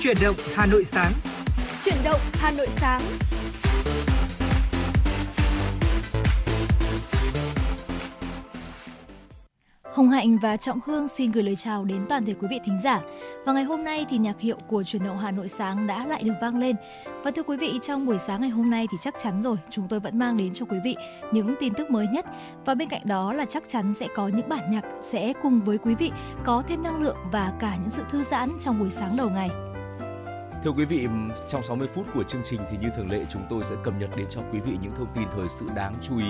Chuyển động Hà Nội sáng. Chuyển động Hà Nội sáng. Hồng Hạnh và Trọng Hương xin gửi lời chào đến toàn thể quý vị thính giả. Và ngày hôm nay thì nhạc hiệu của truyền động Hà Nội sáng đã lại được vang lên. Và thưa quý vị, trong buổi sáng ngày hôm nay thì chắc chắn rồi, chúng tôi vẫn mang đến cho quý vị những tin tức mới nhất. Và bên cạnh đó là chắc chắn sẽ có những bản nhạc sẽ cùng với quý vị có thêm năng lượng và cả những sự thư giãn trong buổi sáng đầu ngày. Thưa quý vị, trong 60 phút của chương trình thì như thường lệ chúng tôi sẽ cập nhật đến cho quý vị những thông tin thời sự đáng chú ý,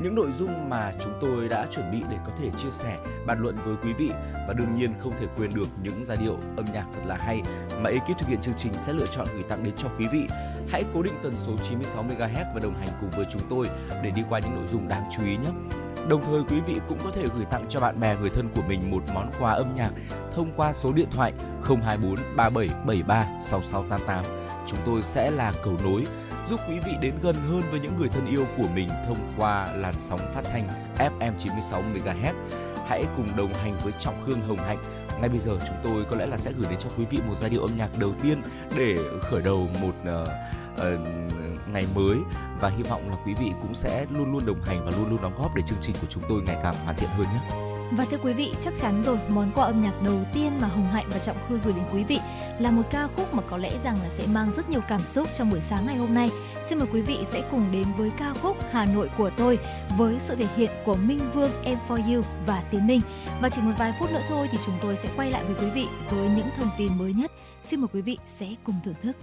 những nội dung mà chúng tôi đã chuẩn bị để có thể chia sẻ, bàn luận với quý vị và đương nhiên không thể quên được những giai điệu âm nhạc thật là hay mà ekip thực hiện chương trình sẽ lựa chọn gửi tặng đến cho quý vị. Hãy cố định tần số 96 MHz và đồng hành cùng với chúng tôi để đi qua những nội dung đáng chú ý nhé. Đồng thời quý vị cũng có thể gửi tặng cho bạn bè người thân của mình một món quà âm nhạc thông qua số điện thoại 024 3773 6688. Chúng tôi sẽ là cầu nối giúp quý vị đến gần hơn với những người thân yêu của mình thông qua làn sóng phát thanh FM 96 MHz. Hãy cùng đồng hành với Trọng Khương Hồng Hạnh. Ngay bây giờ chúng tôi có lẽ là sẽ gửi đến cho quý vị một giai điệu âm nhạc đầu tiên để khởi đầu một uh, uh, ngày mới và hy vọng là quý vị cũng sẽ luôn luôn đồng hành và luôn luôn đóng góp để chương trình của chúng tôi ngày càng hoàn thiện hơn nhé. Và thưa quý vị, chắc chắn rồi, món quà âm nhạc đầu tiên mà Hồng Hạnh và Trọng Khư gửi đến quý vị là một ca khúc mà có lẽ rằng là sẽ mang rất nhiều cảm xúc trong buổi sáng ngày hôm nay. Xin mời quý vị sẽ cùng đến với ca khúc Hà Nội của tôi với sự thể hiện của Minh Vương, Em For You và Tiến Minh. Và chỉ một vài phút nữa thôi thì chúng tôi sẽ quay lại với quý vị với những thông tin mới nhất. Xin mời quý vị sẽ cùng thưởng thức.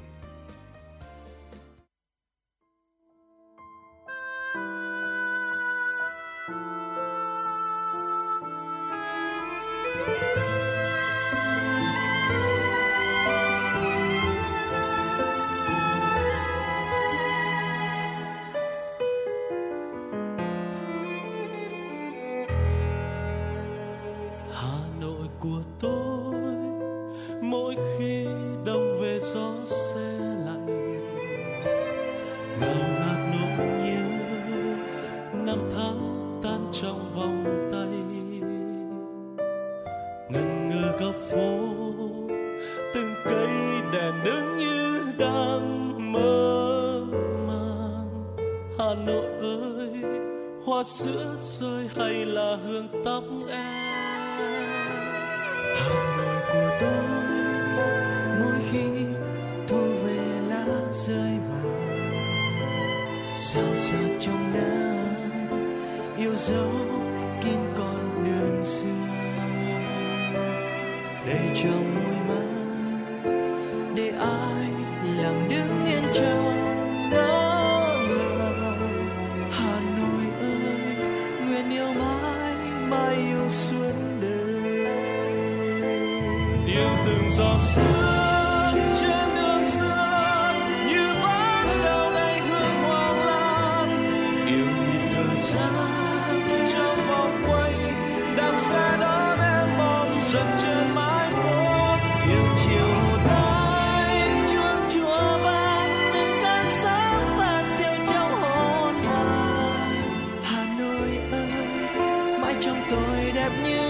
trong tôi đẹp như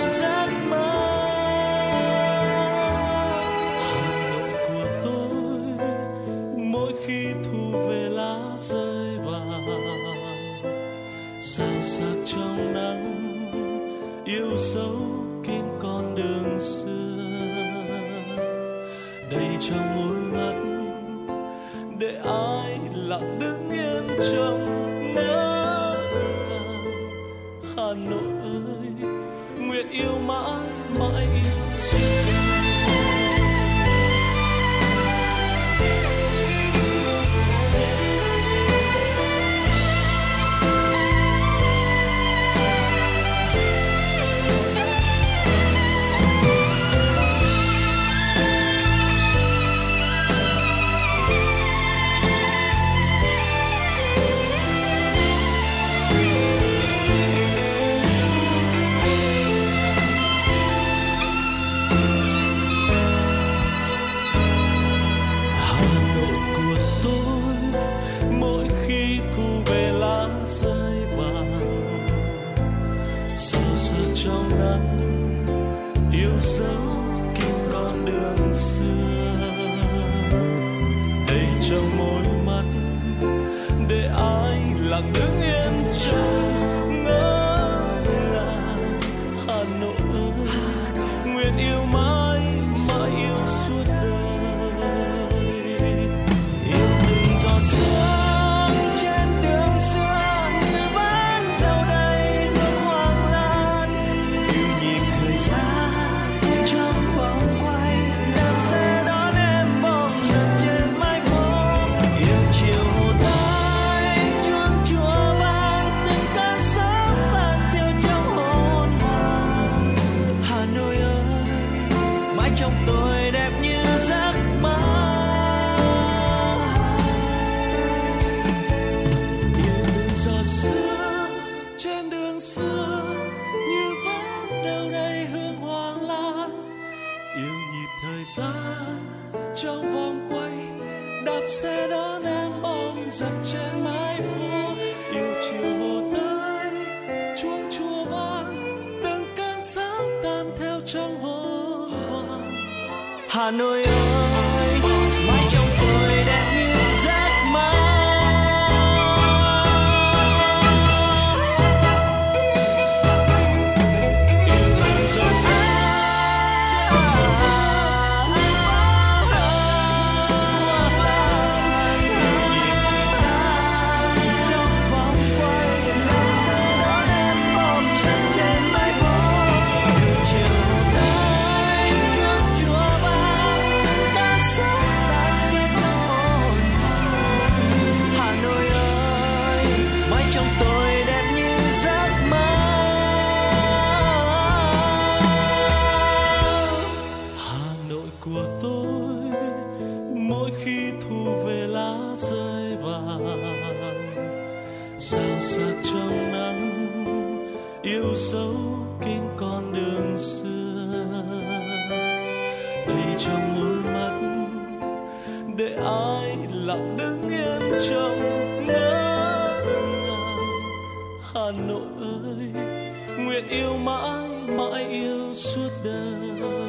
mansidão.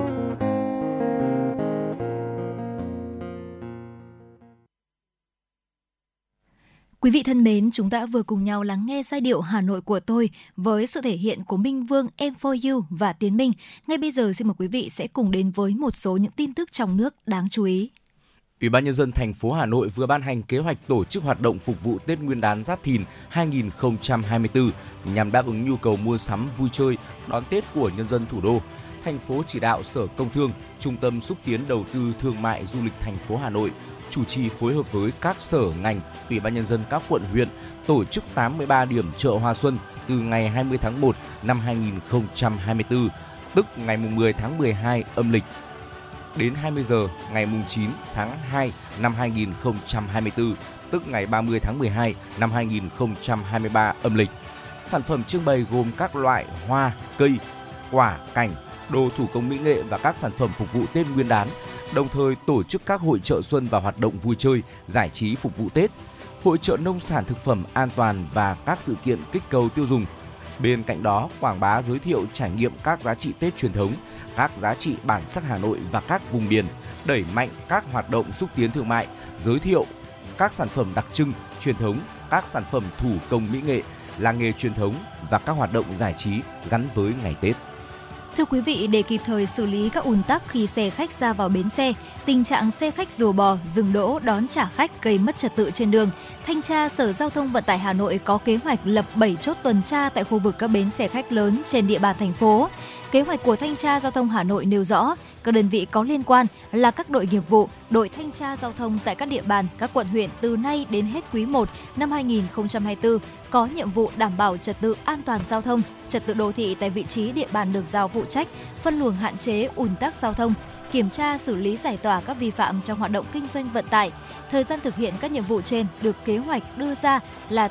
Quý vị thân mến, chúng ta vừa cùng nhau lắng nghe giai điệu Hà Nội của tôi với sự thể hiện của Minh Vương, Em For You và Tiến Minh. Ngay bây giờ xin mời quý vị sẽ cùng đến với một số những tin tức trong nước đáng chú ý. Ủy ban nhân dân thành phố Hà Nội vừa ban hành kế hoạch tổ chức hoạt động phục vụ Tết Nguyên đán Giáp Thìn 2024 nhằm đáp ứng nhu cầu mua sắm, vui chơi, đón Tết của nhân dân thủ đô. Thành phố chỉ đạo Sở Công Thương, Trung tâm xúc tiến đầu tư thương mại du lịch thành phố Hà Nội chủ trì phối hợp với các sở ngành, Ủy ban nhân dân các quận huyện tổ chức 83 điểm chợ hoa xuân từ ngày 20 tháng 1 năm 2024, tức ngày 10 tháng 12 âm lịch đến 20 giờ ngày 9 tháng 2 năm 2024 tức ngày 30 tháng 12 năm 2023 âm lịch. Sản phẩm trưng bày gồm các loại hoa, cây, quả, cảnh, đồ thủ công mỹ nghệ và các sản phẩm phục vụ Tết Nguyên đán, đồng thời tổ chức các hội trợ xuân và hoạt động vui chơi, giải trí phục vụ Tết, hội trợ nông sản thực phẩm an toàn và các sự kiện kích cầu tiêu dùng. Bên cạnh đó, quảng bá giới thiệu trải nghiệm các giá trị Tết truyền thống, các giá trị bản sắc Hà Nội và các vùng miền, đẩy mạnh các hoạt động xúc tiến thương mại, giới thiệu các sản phẩm đặc trưng, truyền thống, các sản phẩm thủ công mỹ nghệ, làng nghề truyền thống và các hoạt động giải trí gắn với ngày Tết. Thưa quý vị, để kịp thời xử lý các ùn tắc khi xe khách ra vào bến xe, tình trạng xe khách rùa bò, dừng đỗ, đón trả khách gây mất trật tự trên đường, Thanh tra Sở Giao thông Vận tải Hà Nội có kế hoạch lập 7 chốt tuần tra tại khu vực các bến xe khách lớn trên địa bàn thành phố. Kế hoạch của Thanh tra Giao thông Hà Nội nêu rõ, các đơn vị có liên quan là các đội nghiệp vụ, đội thanh tra giao thông tại các địa bàn, các quận huyện từ nay đến hết quý 1 năm 2024 có nhiệm vụ đảm bảo trật tự an toàn giao thông, trật tự đô thị tại vị trí địa bàn được giao phụ trách, phân luồng hạn chế ùn tắc giao thông, kiểm tra xử lý giải tỏa các vi phạm trong hoạt động kinh doanh vận tải. Thời gian thực hiện các nhiệm vụ trên được kế hoạch đưa ra là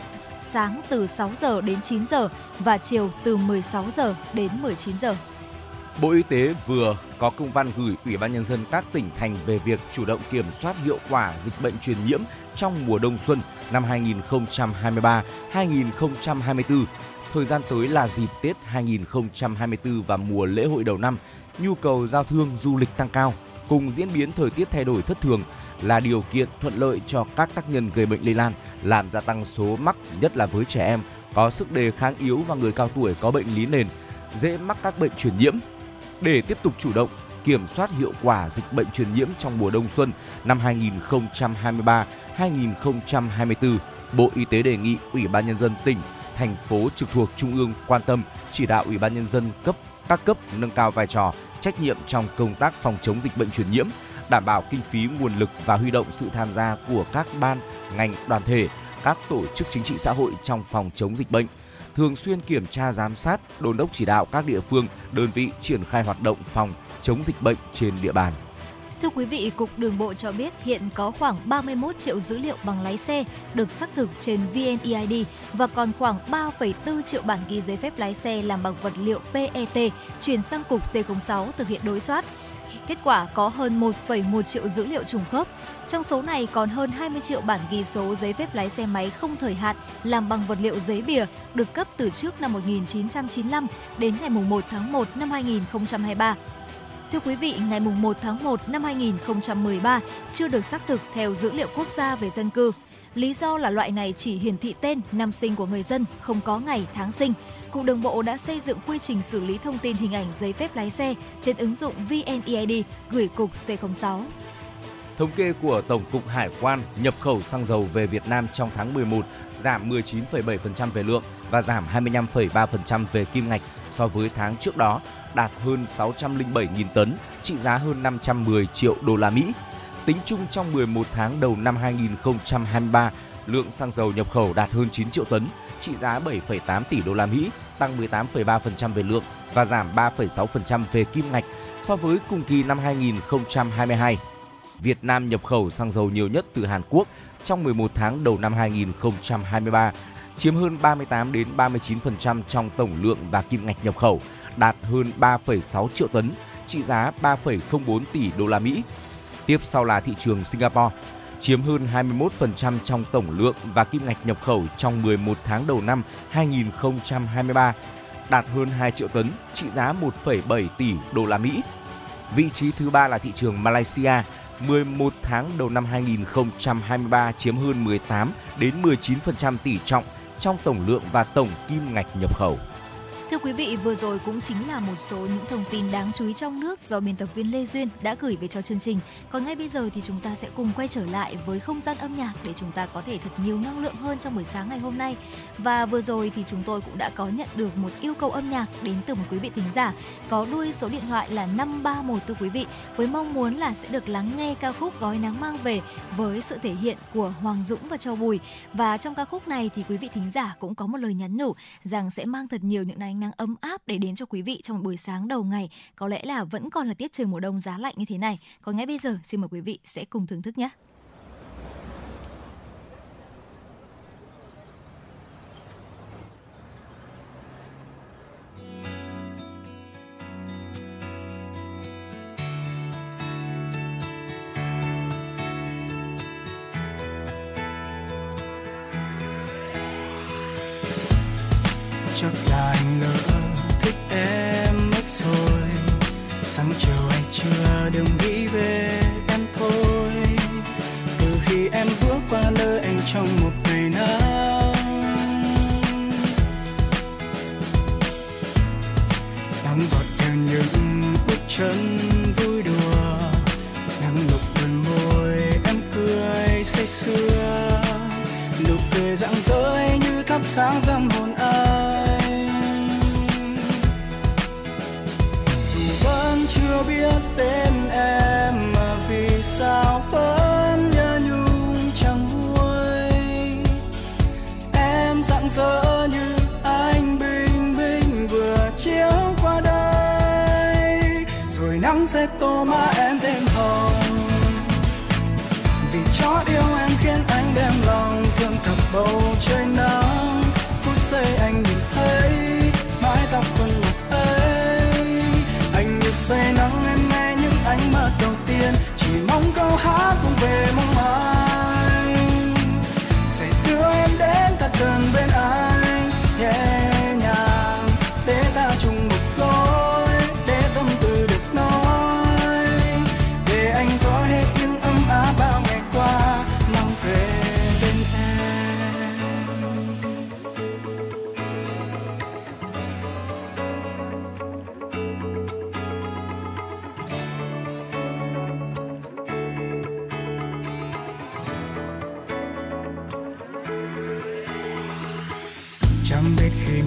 sáng từ 6 giờ đến 9 giờ và chiều từ 16 giờ đến 19 giờ. Bộ Y tế vừa có công văn gửi Ủy ban nhân dân các tỉnh thành về việc chủ động kiểm soát hiệu quả dịch bệnh truyền nhiễm trong mùa đông xuân năm 2023-2024. Thời gian tới là dịp Tết 2024 và mùa lễ hội đầu năm, nhu cầu giao thương du lịch tăng cao cùng diễn biến thời tiết thay đổi thất thường là điều kiện thuận lợi cho các tác nhân gây bệnh lây lan, làm gia tăng số mắc nhất là với trẻ em có sức đề kháng yếu và người cao tuổi có bệnh lý nền, dễ mắc các bệnh truyền nhiễm để tiếp tục chủ động kiểm soát hiệu quả dịch bệnh truyền nhiễm trong mùa đông xuân năm 2023-2024, Bộ Y tế đề nghị Ủy ban nhân dân tỉnh, thành phố trực thuộc trung ương quan tâm chỉ đạo Ủy ban nhân dân cấp các cấp nâng cao vai trò, trách nhiệm trong công tác phòng chống dịch bệnh truyền nhiễm, đảm bảo kinh phí nguồn lực và huy động sự tham gia của các ban, ngành, đoàn thể, các tổ chức chính trị xã hội trong phòng chống dịch bệnh thường xuyên kiểm tra giám sát, đôn đốc chỉ đạo các địa phương, đơn vị triển khai hoạt động phòng chống dịch bệnh trên địa bàn. Thưa quý vị, Cục Đường bộ cho biết hiện có khoảng 31 triệu dữ liệu bằng lái xe được xác thực trên VNEID và còn khoảng 3,4 triệu bản ghi giấy phép lái xe làm bằng vật liệu PET chuyển sang Cục C06 thực hiện đối soát. Kết quả có hơn 1,1 triệu dữ liệu trùng khớp. Trong số này còn hơn 20 triệu bản ghi số giấy phép lái xe máy không thời hạn làm bằng vật liệu giấy bìa được cấp từ trước năm 1995 đến ngày 1 tháng 1 năm 2023. Thưa quý vị, ngày 1 tháng 1 năm 2013 chưa được xác thực theo dữ liệu quốc gia về dân cư. Lý do là loại này chỉ hiển thị tên năm sinh của người dân, không có ngày tháng sinh. Cục Đường bộ đã xây dựng quy trình xử lý thông tin hình ảnh giấy phép lái xe trên ứng dụng VNEID gửi cục C06. Thống kê của Tổng cục Hải quan nhập khẩu xăng dầu về Việt Nam trong tháng 11 giảm 19,7% về lượng và giảm 25,3% về kim ngạch so với tháng trước đó, đạt hơn 607.000 tấn, trị giá hơn 510 triệu đô la Mỹ. Tính chung trong 11 tháng đầu năm 2023, lượng xăng dầu nhập khẩu đạt hơn 9 triệu tấn, trị giá 7,8 tỷ đô la Mỹ, tăng 18,3% về lượng và giảm 3,6% về kim ngạch so với cùng kỳ năm 2022. Việt Nam nhập khẩu xăng dầu nhiều nhất từ Hàn Quốc trong 11 tháng đầu năm 2023, chiếm hơn 38 đến 39% trong tổng lượng và kim ngạch nhập khẩu, đạt hơn 3,6 triệu tấn, trị giá 3,04 tỷ đô la Mỹ. Tiếp sau là thị trường Singapore, chiếm hơn 21% trong tổng lượng và kim ngạch nhập khẩu trong 11 tháng đầu năm 2023, đạt hơn 2 triệu tấn, trị giá 1,7 tỷ đô la Mỹ. Vị trí thứ ba là thị trường Malaysia, 11 tháng đầu năm 2023 chiếm hơn 18 đến 19% tỷ trọng trong tổng lượng và tổng kim ngạch nhập khẩu. Thưa quý vị, vừa rồi cũng chính là một số những thông tin đáng chú ý trong nước do biên tập viên Lê Duyên đã gửi về cho chương trình. Còn ngay bây giờ thì chúng ta sẽ cùng quay trở lại với không gian âm nhạc để chúng ta có thể thật nhiều năng lượng hơn trong buổi sáng ngày hôm nay. Và vừa rồi thì chúng tôi cũng đã có nhận được một yêu cầu âm nhạc đến từ một quý vị thính giả có đuôi số điện thoại là 531 thưa quý vị với mong muốn là sẽ được lắng nghe ca khúc Gói nắng mang về với sự thể hiện của Hoàng Dũng và Châu Bùi. Và trong ca khúc này thì quý vị thính giả cũng có một lời nhắn nhủ rằng sẽ mang thật nhiều những ánh ánh nắng ấm áp để đến cho quý vị trong một buổi sáng đầu ngày. Có lẽ là vẫn còn là tiết trời mùa đông giá lạnh như thế này. Còn ngay bây giờ, xin mời quý vị sẽ cùng thưởng thức nhé.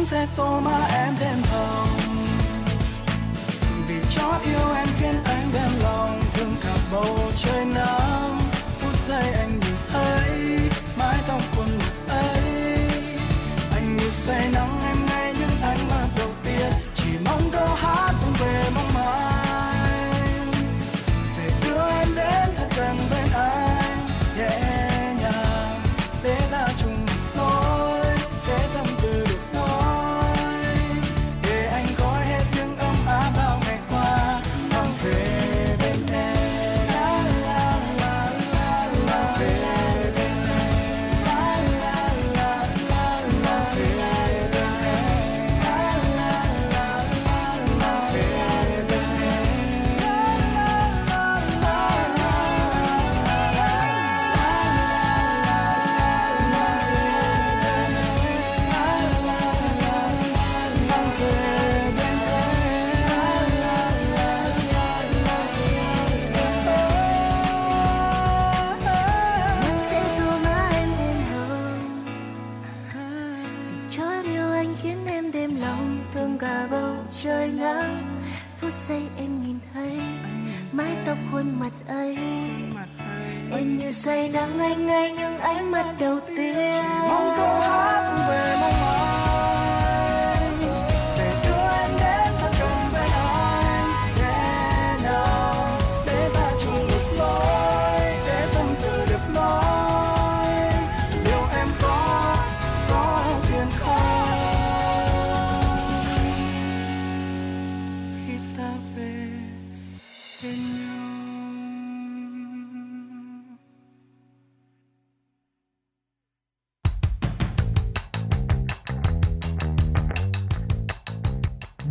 nắng sẽ tô má em thêm hồng vì chót yêu em khiến anh đem lòng thương cả bầu trời nắng.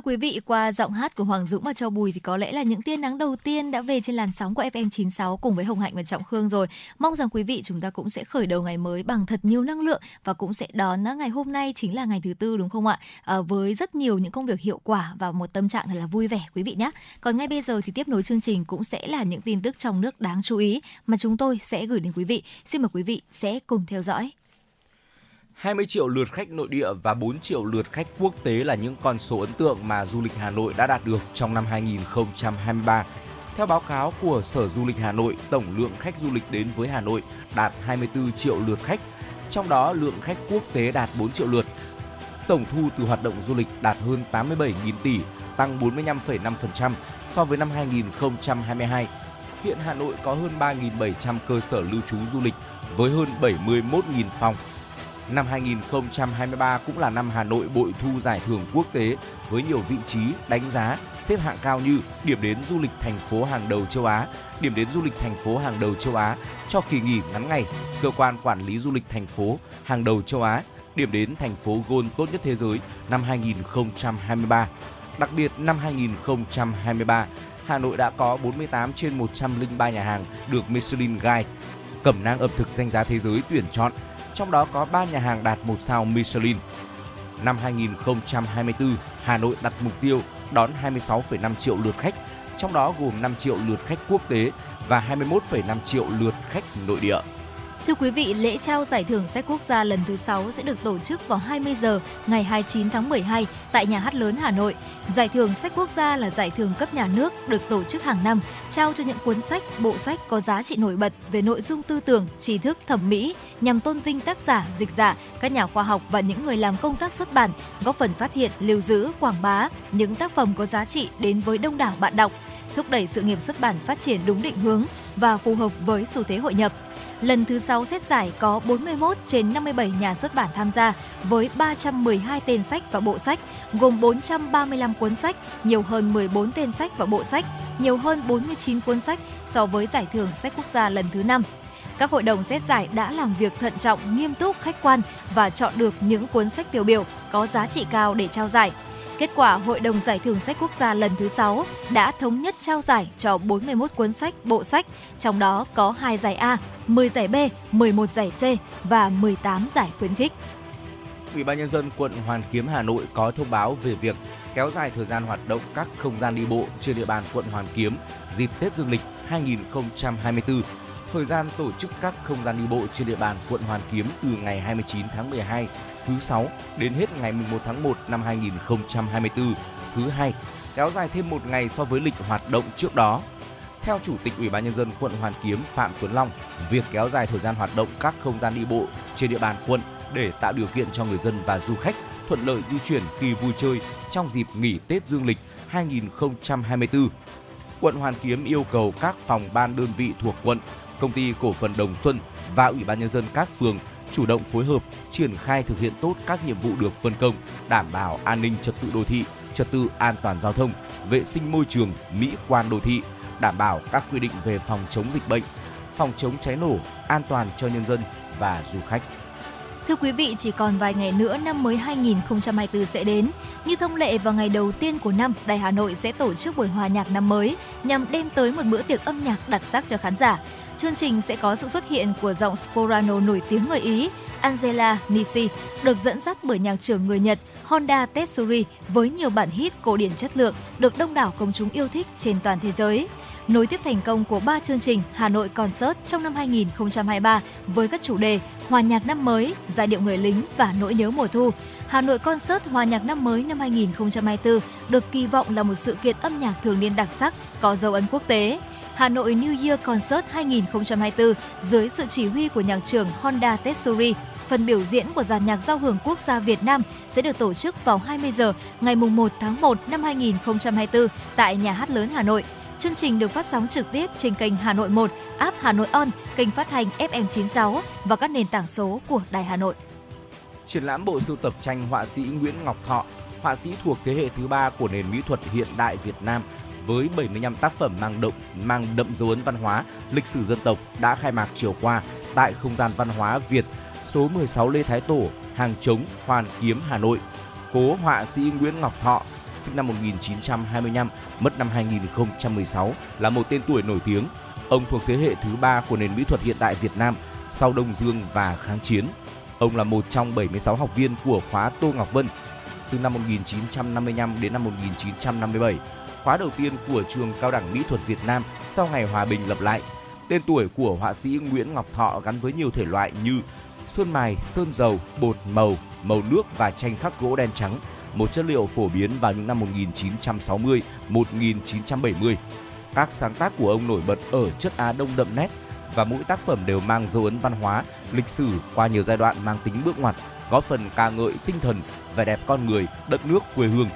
Thưa quý vị, qua giọng hát của Hoàng Dũng và Châu Bùi thì có lẽ là những tia nắng đầu tiên đã về trên làn sóng của FM96 cùng với Hồng Hạnh và Trọng Khương rồi. Mong rằng quý vị chúng ta cũng sẽ khởi đầu ngày mới bằng thật nhiều năng lượng và cũng sẽ đón ngày hôm nay chính là ngày thứ tư đúng không ạ? À, với rất nhiều những công việc hiệu quả và một tâm trạng thật là vui vẻ quý vị nhé. Còn ngay bây giờ thì tiếp nối chương trình cũng sẽ là những tin tức trong nước đáng chú ý mà chúng tôi sẽ gửi đến quý vị. Xin mời quý vị sẽ cùng theo dõi. 20 triệu lượt khách nội địa và 4 triệu lượt khách quốc tế là những con số ấn tượng mà du lịch Hà Nội đã đạt được trong năm 2023. Theo báo cáo của Sở Du lịch Hà Nội, tổng lượng khách du lịch đến với Hà Nội đạt 24 triệu lượt khách, trong đó lượng khách quốc tế đạt 4 triệu lượt. Tổng thu từ hoạt động du lịch đạt hơn 87.000 tỷ, tăng 45,5% so với năm 2022. Hiện Hà Nội có hơn 3.700 cơ sở lưu trú du lịch với hơn 71.000 phòng Năm 2023 cũng là năm Hà Nội bội thu giải thưởng quốc tế với nhiều vị trí đánh giá xếp hạng cao như điểm đến du lịch thành phố hàng đầu châu Á, điểm đến du lịch thành phố hàng đầu châu Á cho kỳ nghỉ ngắn ngày, cơ quan quản lý du lịch thành phố hàng đầu châu Á, điểm đến thành phố Gold tốt nhất thế giới năm 2023. Đặc biệt năm 2023, Hà Nội đã có 48 trên 103 nhà hàng được Michelin Guide cẩm nang ẩm thực danh giá thế giới tuyển chọn trong đó có 3 nhà hàng đạt một sao Michelin. Năm 2024, Hà Nội đặt mục tiêu đón 26,5 triệu lượt khách, trong đó gồm 5 triệu lượt khách quốc tế và 21,5 triệu lượt khách nội địa. Thưa quý vị, lễ trao giải thưởng sách quốc gia lần thứ 6 sẽ được tổ chức vào 20 giờ ngày 29 tháng 12 tại Nhà hát lớn Hà Nội. Giải thưởng sách quốc gia là giải thưởng cấp nhà nước được tổ chức hàng năm, trao cho những cuốn sách, bộ sách có giá trị nổi bật về nội dung tư tưởng, trí thức, thẩm mỹ nhằm tôn vinh tác giả, dịch giả, các nhà khoa học và những người làm công tác xuất bản, góp phần phát hiện, lưu giữ, quảng bá những tác phẩm có giá trị đến với đông đảo bạn đọc, thúc đẩy sự nghiệp xuất bản phát triển đúng định hướng và phù hợp với xu thế hội nhập. Lần thứ 6 xét giải có 41 trên 57 nhà xuất bản tham gia với 312 tên sách và bộ sách, gồm 435 cuốn sách, nhiều hơn 14 tên sách và bộ sách, nhiều hơn 49 cuốn sách so với giải thưởng sách quốc gia lần thứ 5. Các hội đồng xét giải đã làm việc thận trọng, nghiêm túc, khách quan và chọn được những cuốn sách tiêu biểu có giá trị cao để trao giải. Kết quả, Hội đồng Giải thưởng Sách Quốc gia lần thứ 6 đã thống nhất trao giải cho 41 cuốn sách, bộ sách, trong đó có 2 giải A, 10 giải B, 11 giải C và 18 giải khuyến khích. Ủy ban nhân dân quận Hoàn Kiếm Hà Nội có thông báo về việc kéo dài thời gian hoạt động các không gian đi bộ trên địa bàn quận Hoàn Kiếm dịp Tết Dương lịch 2024. Thời gian tổ chức các không gian đi bộ trên địa bàn quận Hoàn Kiếm từ ngày 29 tháng 12 thứ 6 đến hết ngày 11 tháng 1 năm 2024 thứ hai, kéo dài thêm một ngày so với lịch hoạt động trước đó. Theo Chủ tịch Ủy ban nhân dân quận Hoàn Kiếm Phạm Tuấn Long, việc kéo dài thời gian hoạt động các không gian đi bộ trên địa bàn quận để tạo điều kiện cho người dân và du khách thuận lợi di chuyển khi vui chơi trong dịp nghỉ Tết Dương lịch 2024. Quận Hoàn Kiếm yêu cầu các phòng ban đơn vị thuộc quận, công ty cổ phần Đồng Xuân và Ủy ban nhân dân các phường chủ động phối hợp triển khai thực hiện tốt các nhiệm vụ được phân công, đảm bảo an ninh trật tự đô thị, trật tự an toàn giao thông, vệ sinh môi trường, mỹ quan đô thị, đảm bảo các quy định về phòng chống dịch bệnh, phòng chống cháy nổ, an toàn cho nhân dân và du khách. Thưa quý vị, chỉ còn vài ngày nữa năm mới 2024 sẽ đến. Như thông lệ vào ngày đầu tiên của năm, Đài Hà Nội sẽ tổ chức buổi hòa nhạc năm mới nhằm đem tới một bữa tiệc âm nhạc đặc sắc cho khán giả. Chương trình sẽ có sự xuất hiện của giọng soprano nổi tiếng người Ý Angela Nisi, được dẫn dắt bởi nhạc trưởng người Nhật Honda Tetsuri với nhiều bản hit cổ điển chất lượng được đông đảo công chúng yêu thích trên toàn thế giới. Nối tiếp thành công của ba chương trình Hà Nội Concert trong năm 2023 với các chủ đề Hòa nhạc năm mới, Giai điệu người lính và Nỗi nhớ mùa thu. Hà Nội Concert Hòa nhạc năm mới năm 2024 được kỳ vọng là một sự kiện âm nhạc thường niên đặc sắc có dấu ấn quốc tế. Hà Nội New Year Concert 2024 dưới sự chỉ huy của nhạc trưởng Honda Tetsuri. Phần biểu diễn của dàn nhạc giao hưởng quốc gia Việt Nam sẽ được tổ chức vào 20 giờ ngày 1 tháng 1 năm 2024 tại Nhà hát lớn Hà Nội. Chương trình được phát sóng trực tiếp trên kênh Hà Nội 1, app Hà Nội On, kênh phát hành FM96 và các nền tảng số của Đài Hà Nội. Triển lãm bộ sưu tập tranh họa sĩ Nguyễn Ngọc Thọ, họa sĩ thuộc thế hệ thứ ba của nền mỹ thuật hiện đại Việt Nam với 75 tác phẩm mang đậm mang đậm dấu ấn văn hóa, lịch sử dân tộc đã khai mạc chiều qua tại không gian văn hóa Việt số 16 Lê Thái Tổ, Hàng Trống, Hoàn Kiếm, Hà Nội. Cố họa sĩ Nguyễn Ngọc Thọ sinh năm 1925, mất năm 2016, là một tên tuổi nổi tiếng. Ông thuộc thế hệ thứ ba của nền mỹ thuật hiện đại Việt Nam sau Đông Dương và Kháng Chiến. Ông là một trong 76 học viên của khóa Tô Ngọc Vân từ năm 1955 đến năm 1957, khóa đầu tiên của trường cao đẳng mỹ thuật Việt Nam sau ngày hòa bình lập lại. Tên tuổi của họa sĩ Nguyễn Ngọc Thọ gắn với nhiều thể loại như sơn mài, sơn dầu, bột màu, màu nước và tranh khắc gỗ đen trắng, một chất liệu phổ biến vào những năm 1960-1970. Các sáng tác của ông nổi bật ở chất Á Đông đậm nét và mỗi tác phẩm đều mang dấu ấn văn hóa, lịch sử qua nhiều giai đoạn mang tính bước ngoặt, góp phần ca ngợi tinh thần, vẻ đẹp con người, đất nước quê hương.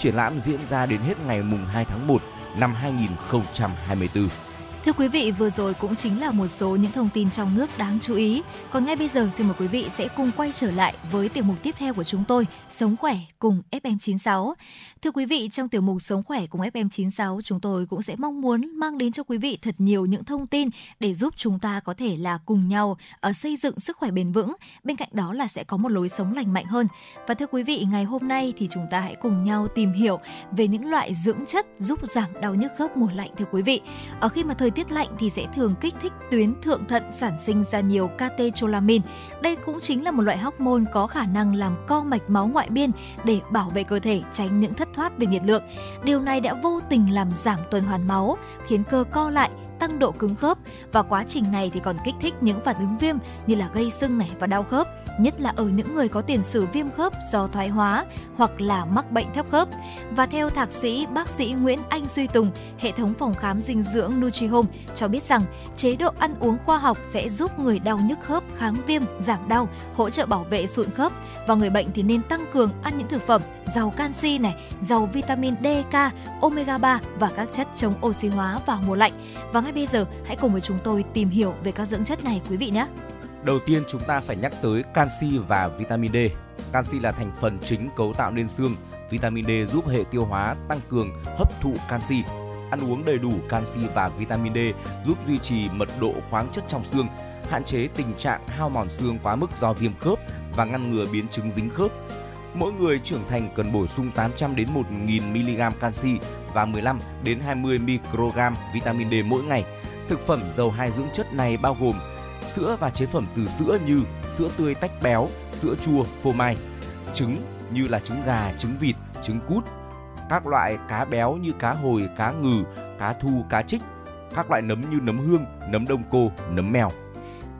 Triển lãm diễn ra đến hết ngày mùng 2 tháng 1 năm 2024. Thưa quý vị, vừa rồi cũng chính là một số những thông tin trong nước đáng chú ý. Còn ngay bây giờ xin mời quý vị sẽ cùng quay trở lại với tiểu mục tiếp theo của chúng tôi, Sống khỏe cùng FM96. Thưa quý vị, trong tiểu mục Sống khỏe cùng FM96, chúng tôi cũng sẽ mong muốn mang đến cho quý vị thật nhiều những thông tin để giúp chúng ta có thể là cùng nhau ở xây dựng sức khỏe bền vững. Bên cạnh đó là sẽ có một lối sống lành mạnh hơn. Và thưa quý vị, ngày hôm nay thì chúng ta hãy cùng nhau tìm hiểu về những loại dưỡng chất giúp giảm đau nhức khớp mùa lạnh thưa quý vị. Ở khi mà thời tiết lạnh thì sẽ thường kích thích tuyến thượng thận sản sinh ra nhiều catecholamine. Đây cũng chính là một loại hormone có khả năng làm co mạch máu ngoại biên để bảo vệ cơ thể tránh những thất thoát về nhiệt lượng. Điều này đã vô tình làm giảm tuần hoàn máu, khiến cơ co lại, tăng độ cứng khớp và quá trình này thì còn kích thích những phản ứng viêm như là gây sưng này và đau khớp nhất là ở những người có tiền sử viêm khớp do thoái hóa hoặc là mắc bệnh thấp khớp. Và theo thạc sĩ bác sĩ Nguyễn Anh Duy Tùng, hệ thống phòng khám dinh dưỡng NutriHome cho biết rằng chế độ ăn uống khoa học sẽ giúp người đau nhức khớp kháng viêm, giảm đau, hỗ trợ bảo vệ sụn khớp và người bệnh thì nên tăng cường ăn những thực phẩm giàu canxi này, giàu vitamin D, K, omega 3 và các chất chống oxy hóa vào mùa lạnh. Và ngay bây giờ hãy cùng với chúng tôi tìm hiểu về các dưỡng chất này quý vị nhé. Đầu tiên chúng ta phải nhắc tới canxi và vitamin D. Canxi là thành phần chính cấu tạo nên xương. Vitamin D giúp hệ tiêu hóa tăng cường hấp thụ canxi. Ăn uống đầy đủ canxi và vitamin D giúp duy trì mật độ khoáng chất trong xương, hạn chế tình trạng hao mòn xương quá mức do viêm khớp và ngăn ngừa biến chứng dính khớp. Mỗi người trưởng thành cần bổ sung 800 đến 1000 mg canxi và 15 đến 20 microgram vitamin D mỗi ngày. Thực phẩm giàu hai dưỡng chất này bao gồm sữa và chế phẩm từ sữa như sữa tươi tách béo, sữa chua, phô mai, trứng như là trứng gà, trứng vịt, trứng cút, các loại cá béo như cá hồi, cá ngừ, cá thu, cá trích, các loại nấm như nấm hương, nấm đông cô, nấm mèo.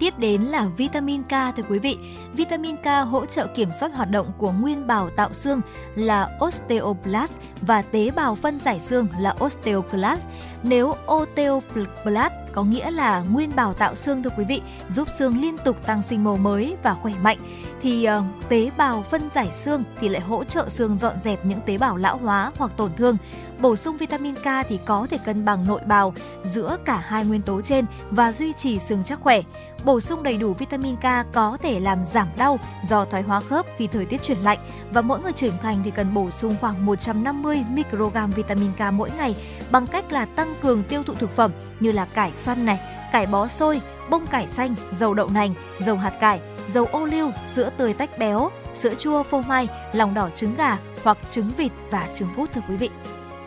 Tiếp đến là vitamin K, thưa quý vị. Vitamin K hỗ trợ kiểm soát hoạt động của nguyên bào tạo xương là osteoblast và tế bào phân giải xương là osteoclast. Nếu osteoblast có nghĩa là nguyên bào tạo xương thưa quý vị, giúp xương liên tục tăng sinh mồ mới và khỏe mạnh thì uh, tế bào phân giải xương thì lại hỗ trợ xương dọn dẹp những tế bào lão hóa hoặc tổn thương. Bổ sung vitamin K thì có thể cân bằng nội bào giữa cả hai nguyên tố trên và duy trì xương chắc khỏe. Bổ sung đầy đủ vitamin K có thể làm giảm đau do thoái hóa khớp khi thời tiết chuyển lạnh và mỗi người trưởng thành thì cần bổ sung khoảng 150 microgram vitamin K mỗi ngày bằng cách là tăng cường tiêu thụ thực phẩm như là cải xoăn này, cải bó xôi, bông cải xanh, dầu đậu nành, dầu hạt cải, dầu ô liu, sữa tươi tách béo, sữa chua phô mai, lòng đỏ trứng gà hoặc trứng vịt và trứng cút thưa quý vị.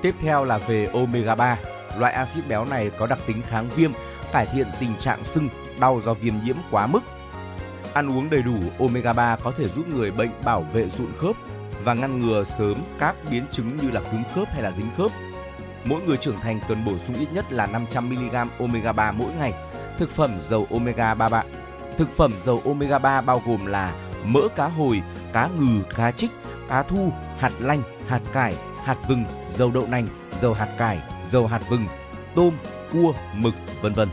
Tiếp theo là về omega 3. Loại axit béo này có đặc tính kháng viêm, cải thiện tình trạng sưng, đau do viêm nhiễm quá mức. Ăn uống đầy đủ omega 3 có thể giúp người bệnh bảo vệ sụn khớp và ngăn ngừa sớm các biến chứng như là cứng khớp hay là dính khớp. Mỗi người trưởng thành cần bổ sung ít nhất là 500 mg omega 3 mỗi ngày. Thực phẩm dầu omega 3 bạn. Thực phẩm dầu omega 3 bao gồm là mỡ cá hồi, cá ngừ, cá trích, cá thu, hạt lanh, hạt cải, hạt vừng, dầu đậu nành, dầu hạt cải, dầu hạt vừng, tôm, cua, mực, vân vân.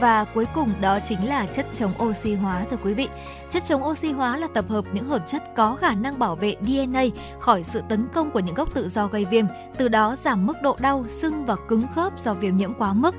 Và cuối cùng đó chính là chất chống oxy hóa thưa quý vị. Chất chống oxy hóa là tập hợp những hợp chất có khả năng bảo vệ DNA khỏi sự tấn công của những gốc tự do gây viêm, từ đó giảm mức độ đau, sưng và cứng khớp do viêm nhiễm quá mức.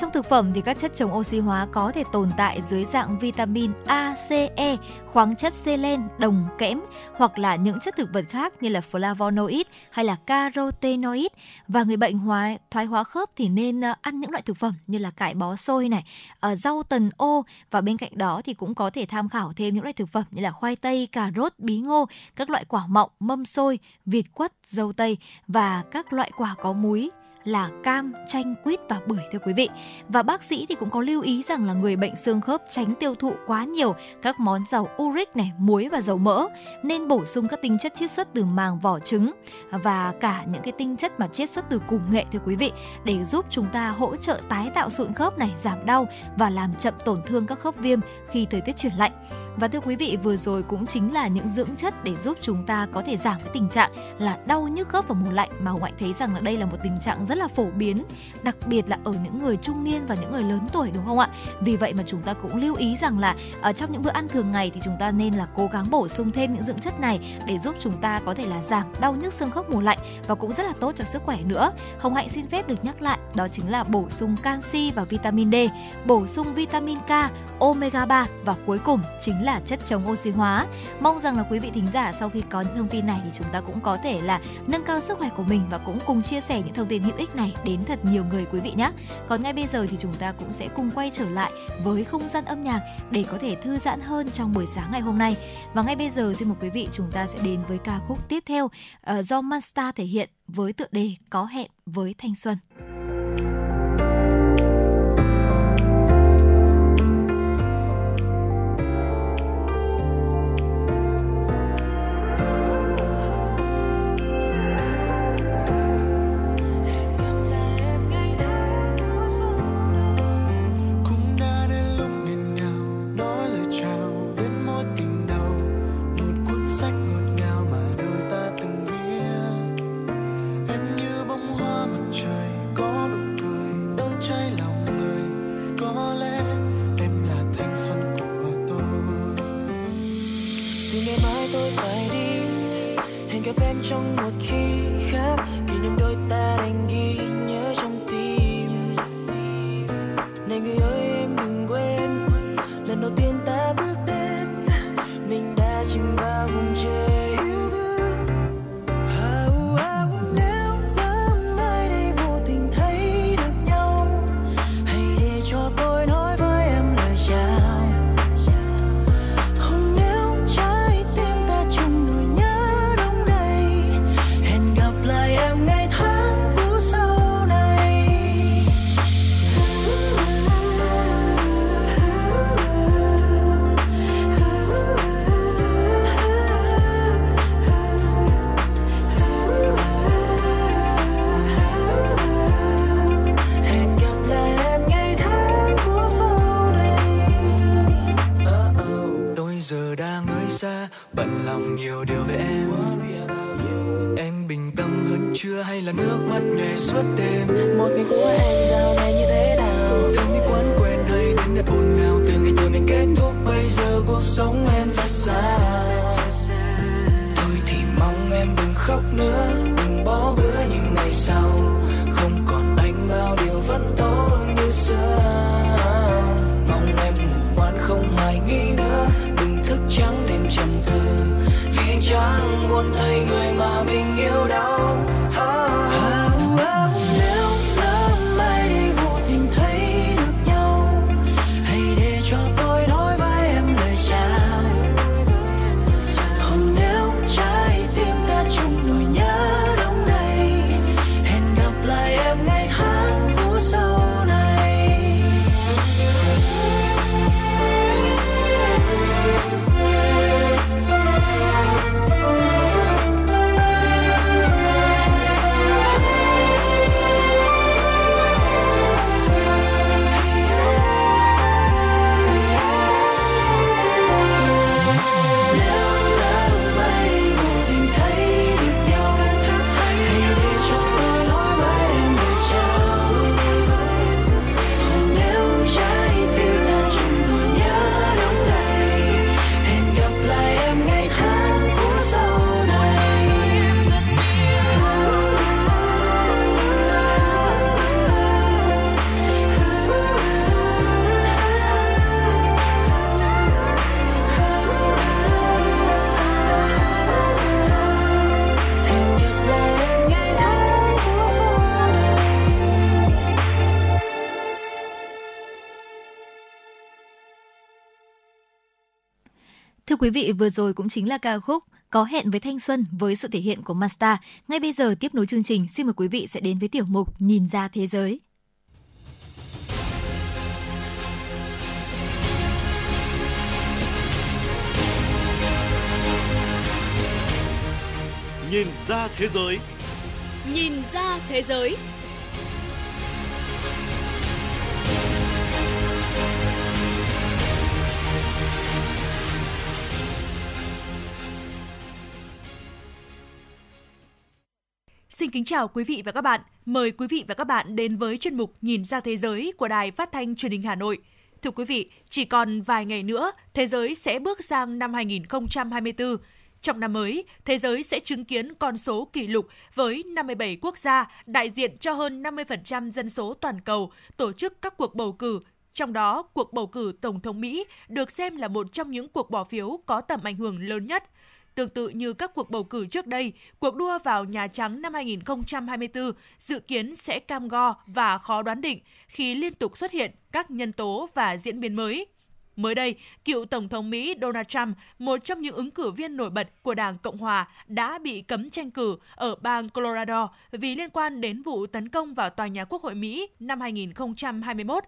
Trong thực phẩm thì các chất chống oxy hóa có thể tồn tại dưới dạng vitamin A, C, E, khoáng chất selen, đồng, kẽm hoặc là những chất thực vật khác như là flavonoid hay là carotenoid. Và người bệnh hóa thoái hóa khớp thì nên ờ, ăn những loại thực phẩm như là cải bó xôi này, ờ, rau tần ô. Và bên cạnh đó thì cũng có thể tham khảo thêm những loại thực phẩm như là khoai tây, cà rốt, bí ngô, các loại quả mọng, mâm xôi, vịt quất, dâu tây và các loại quả có múi là cam, chanh, quýt và bưởi thưa quý vị. Và bác sĩ thì cũng có lưu ý rằng là người bệnh xương khớp tránh tiêu thụ quá nhiều các món giàu uric này, muối và dầu mỡ, nên bổ sung các tinh chất chiết xuất từ màng vỏ trứng và cả những cái tinh chất mà chiết xuất từ củ nghệ thưa quý vị để giúp chúng ta hỗ trợ tái tạo sụn khớp này, giảm đau và làm chậm tổn thương các khớp viêm khi thời tiết chuyển lạnh. Và thưa quý vị, vừa rồi cũng chính là những dưỡng chất để giúp chúng ta có thể giảm cái tình trạng là đau nhức khớp vào mùa lạnh mà ngoại thấy rằng là đây là một tình trạng rất là phổ biến, đặc biệt là ở những người trung niên và những người lớn tuổi đúng không ạ? Vì vậy mà chúng ta cũng lưu ý rằng là ở trong những bữa ăn thường ngày thì chúng ta nên là cố gắng bổ sung thêm những dưỡng chất này để giúp chúng ta có thể là giảm đau nhức xương khớp mùa lạnh và cũng rất là tốt cho sức khỏe nữa. Hồng Hạnh xin phép được nhắc lại đó chính là bổ sung canxi và vitamin D, bổ sung vitamin K, omega 3 và cuối cùng chính là chất chống oxy hóa. Mong rằng là quý vị thính giả sau khi có những thông tin này thì chúng ta cũng có thể là nâng cao sức khỏe của mình và cũng cùng chia sẻ những thông tin hữu ích này đến thật nhiều người quý vị nhé. Còn ngay bây giờ thì chúng ta cũng sẽ cùng quay trở lại với không gian âm nhạc để có thể thư giãn hơn trong buổi sáng ngày hôm nay. Và ngay bây giờ xin mời quý vị chúng ta sẽ đến với ca khúc tiếp theo uh, do Manstar thể hiện với tựa đề Có hẹn với thanh xuân. trầm tư. Vì chẳng muốn thấy người quý vị, vừa rồi cũng chính là ca khúc có hẹn với thanh xuân với sự thể hiện của Masta. Ngay bây giờ tiếp nối chương trình, xin mời quý vị sẽ đến với tiểu mục Nhìn ra thế giới. Nhìn ra thế giới. Nhìn ra thế giới. Xin kính chào quý vị và các bạn. Mời quý vị và các bạn đến với chuyên mục Nhìn ra thế giới của Đài Phát thanh Truyền hình Hà Nội. Thưa quý vị, chỉ còn vài ngày nữa, thế giới sẽ bước sang năm 2024. Trong năm mới, thế giới sẽ chứng kiến con số kỷ lục với 57 quốc gia đại diện cho hơn 50% dân số toàn cầu tổ chức các cuộc bầu cử. Trong đó, cuộc bầu cử Tổng thống Mỹ được xem là một trong những cuộc bỏ phiếu có tầm ảnh hưởng lớn nhất – Tương tự như các cuộc bầu cử trước đây, cuộc đua vào Nhà Trắng năm 2024 dự kiến sẽ cam go và khó đoán định khi liên tục xuất hiện các nhân tố và diễn biến mới. Mới đây, cựu Tổng thống Mỹ Donald Trump, một trong những ứng cử viên nổi bật của Đảng Cộng Hòa, đã bị cấm tranh cử ở bang Colorado vì liên quan đến vụ tấn công vào tòa nhà Quốc hội Mỹ năm 2021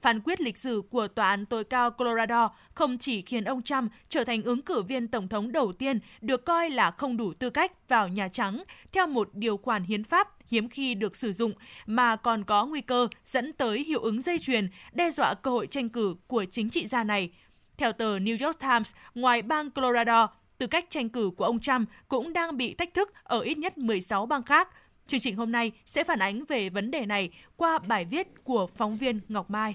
Phán quyết lịch sử của Tòa án tối cao Colorado không chỉ khiến ông Trump trở thành ứng cử viên tổng thống đầu tiên được coi là không đủ tư cách vào Nhà Trắng theo một điều khoản hiến pháp hiếm khi được sử dụng, mà còn có nguy cơ dẫn tới hiệu ứng dây chuyền, đe dọa cơ hội tranh cử của chính trị gia này. Theo tờ New York Times, ngoài bang Colorado, tư cách tranh cử của ông Trump cũng đang bị thách thức ở ít nhất 16 bang khác. Chương trình hôm nay sẽ phản ánh về vấn đề này qua bài viết của phóng viên Ngọc Mai.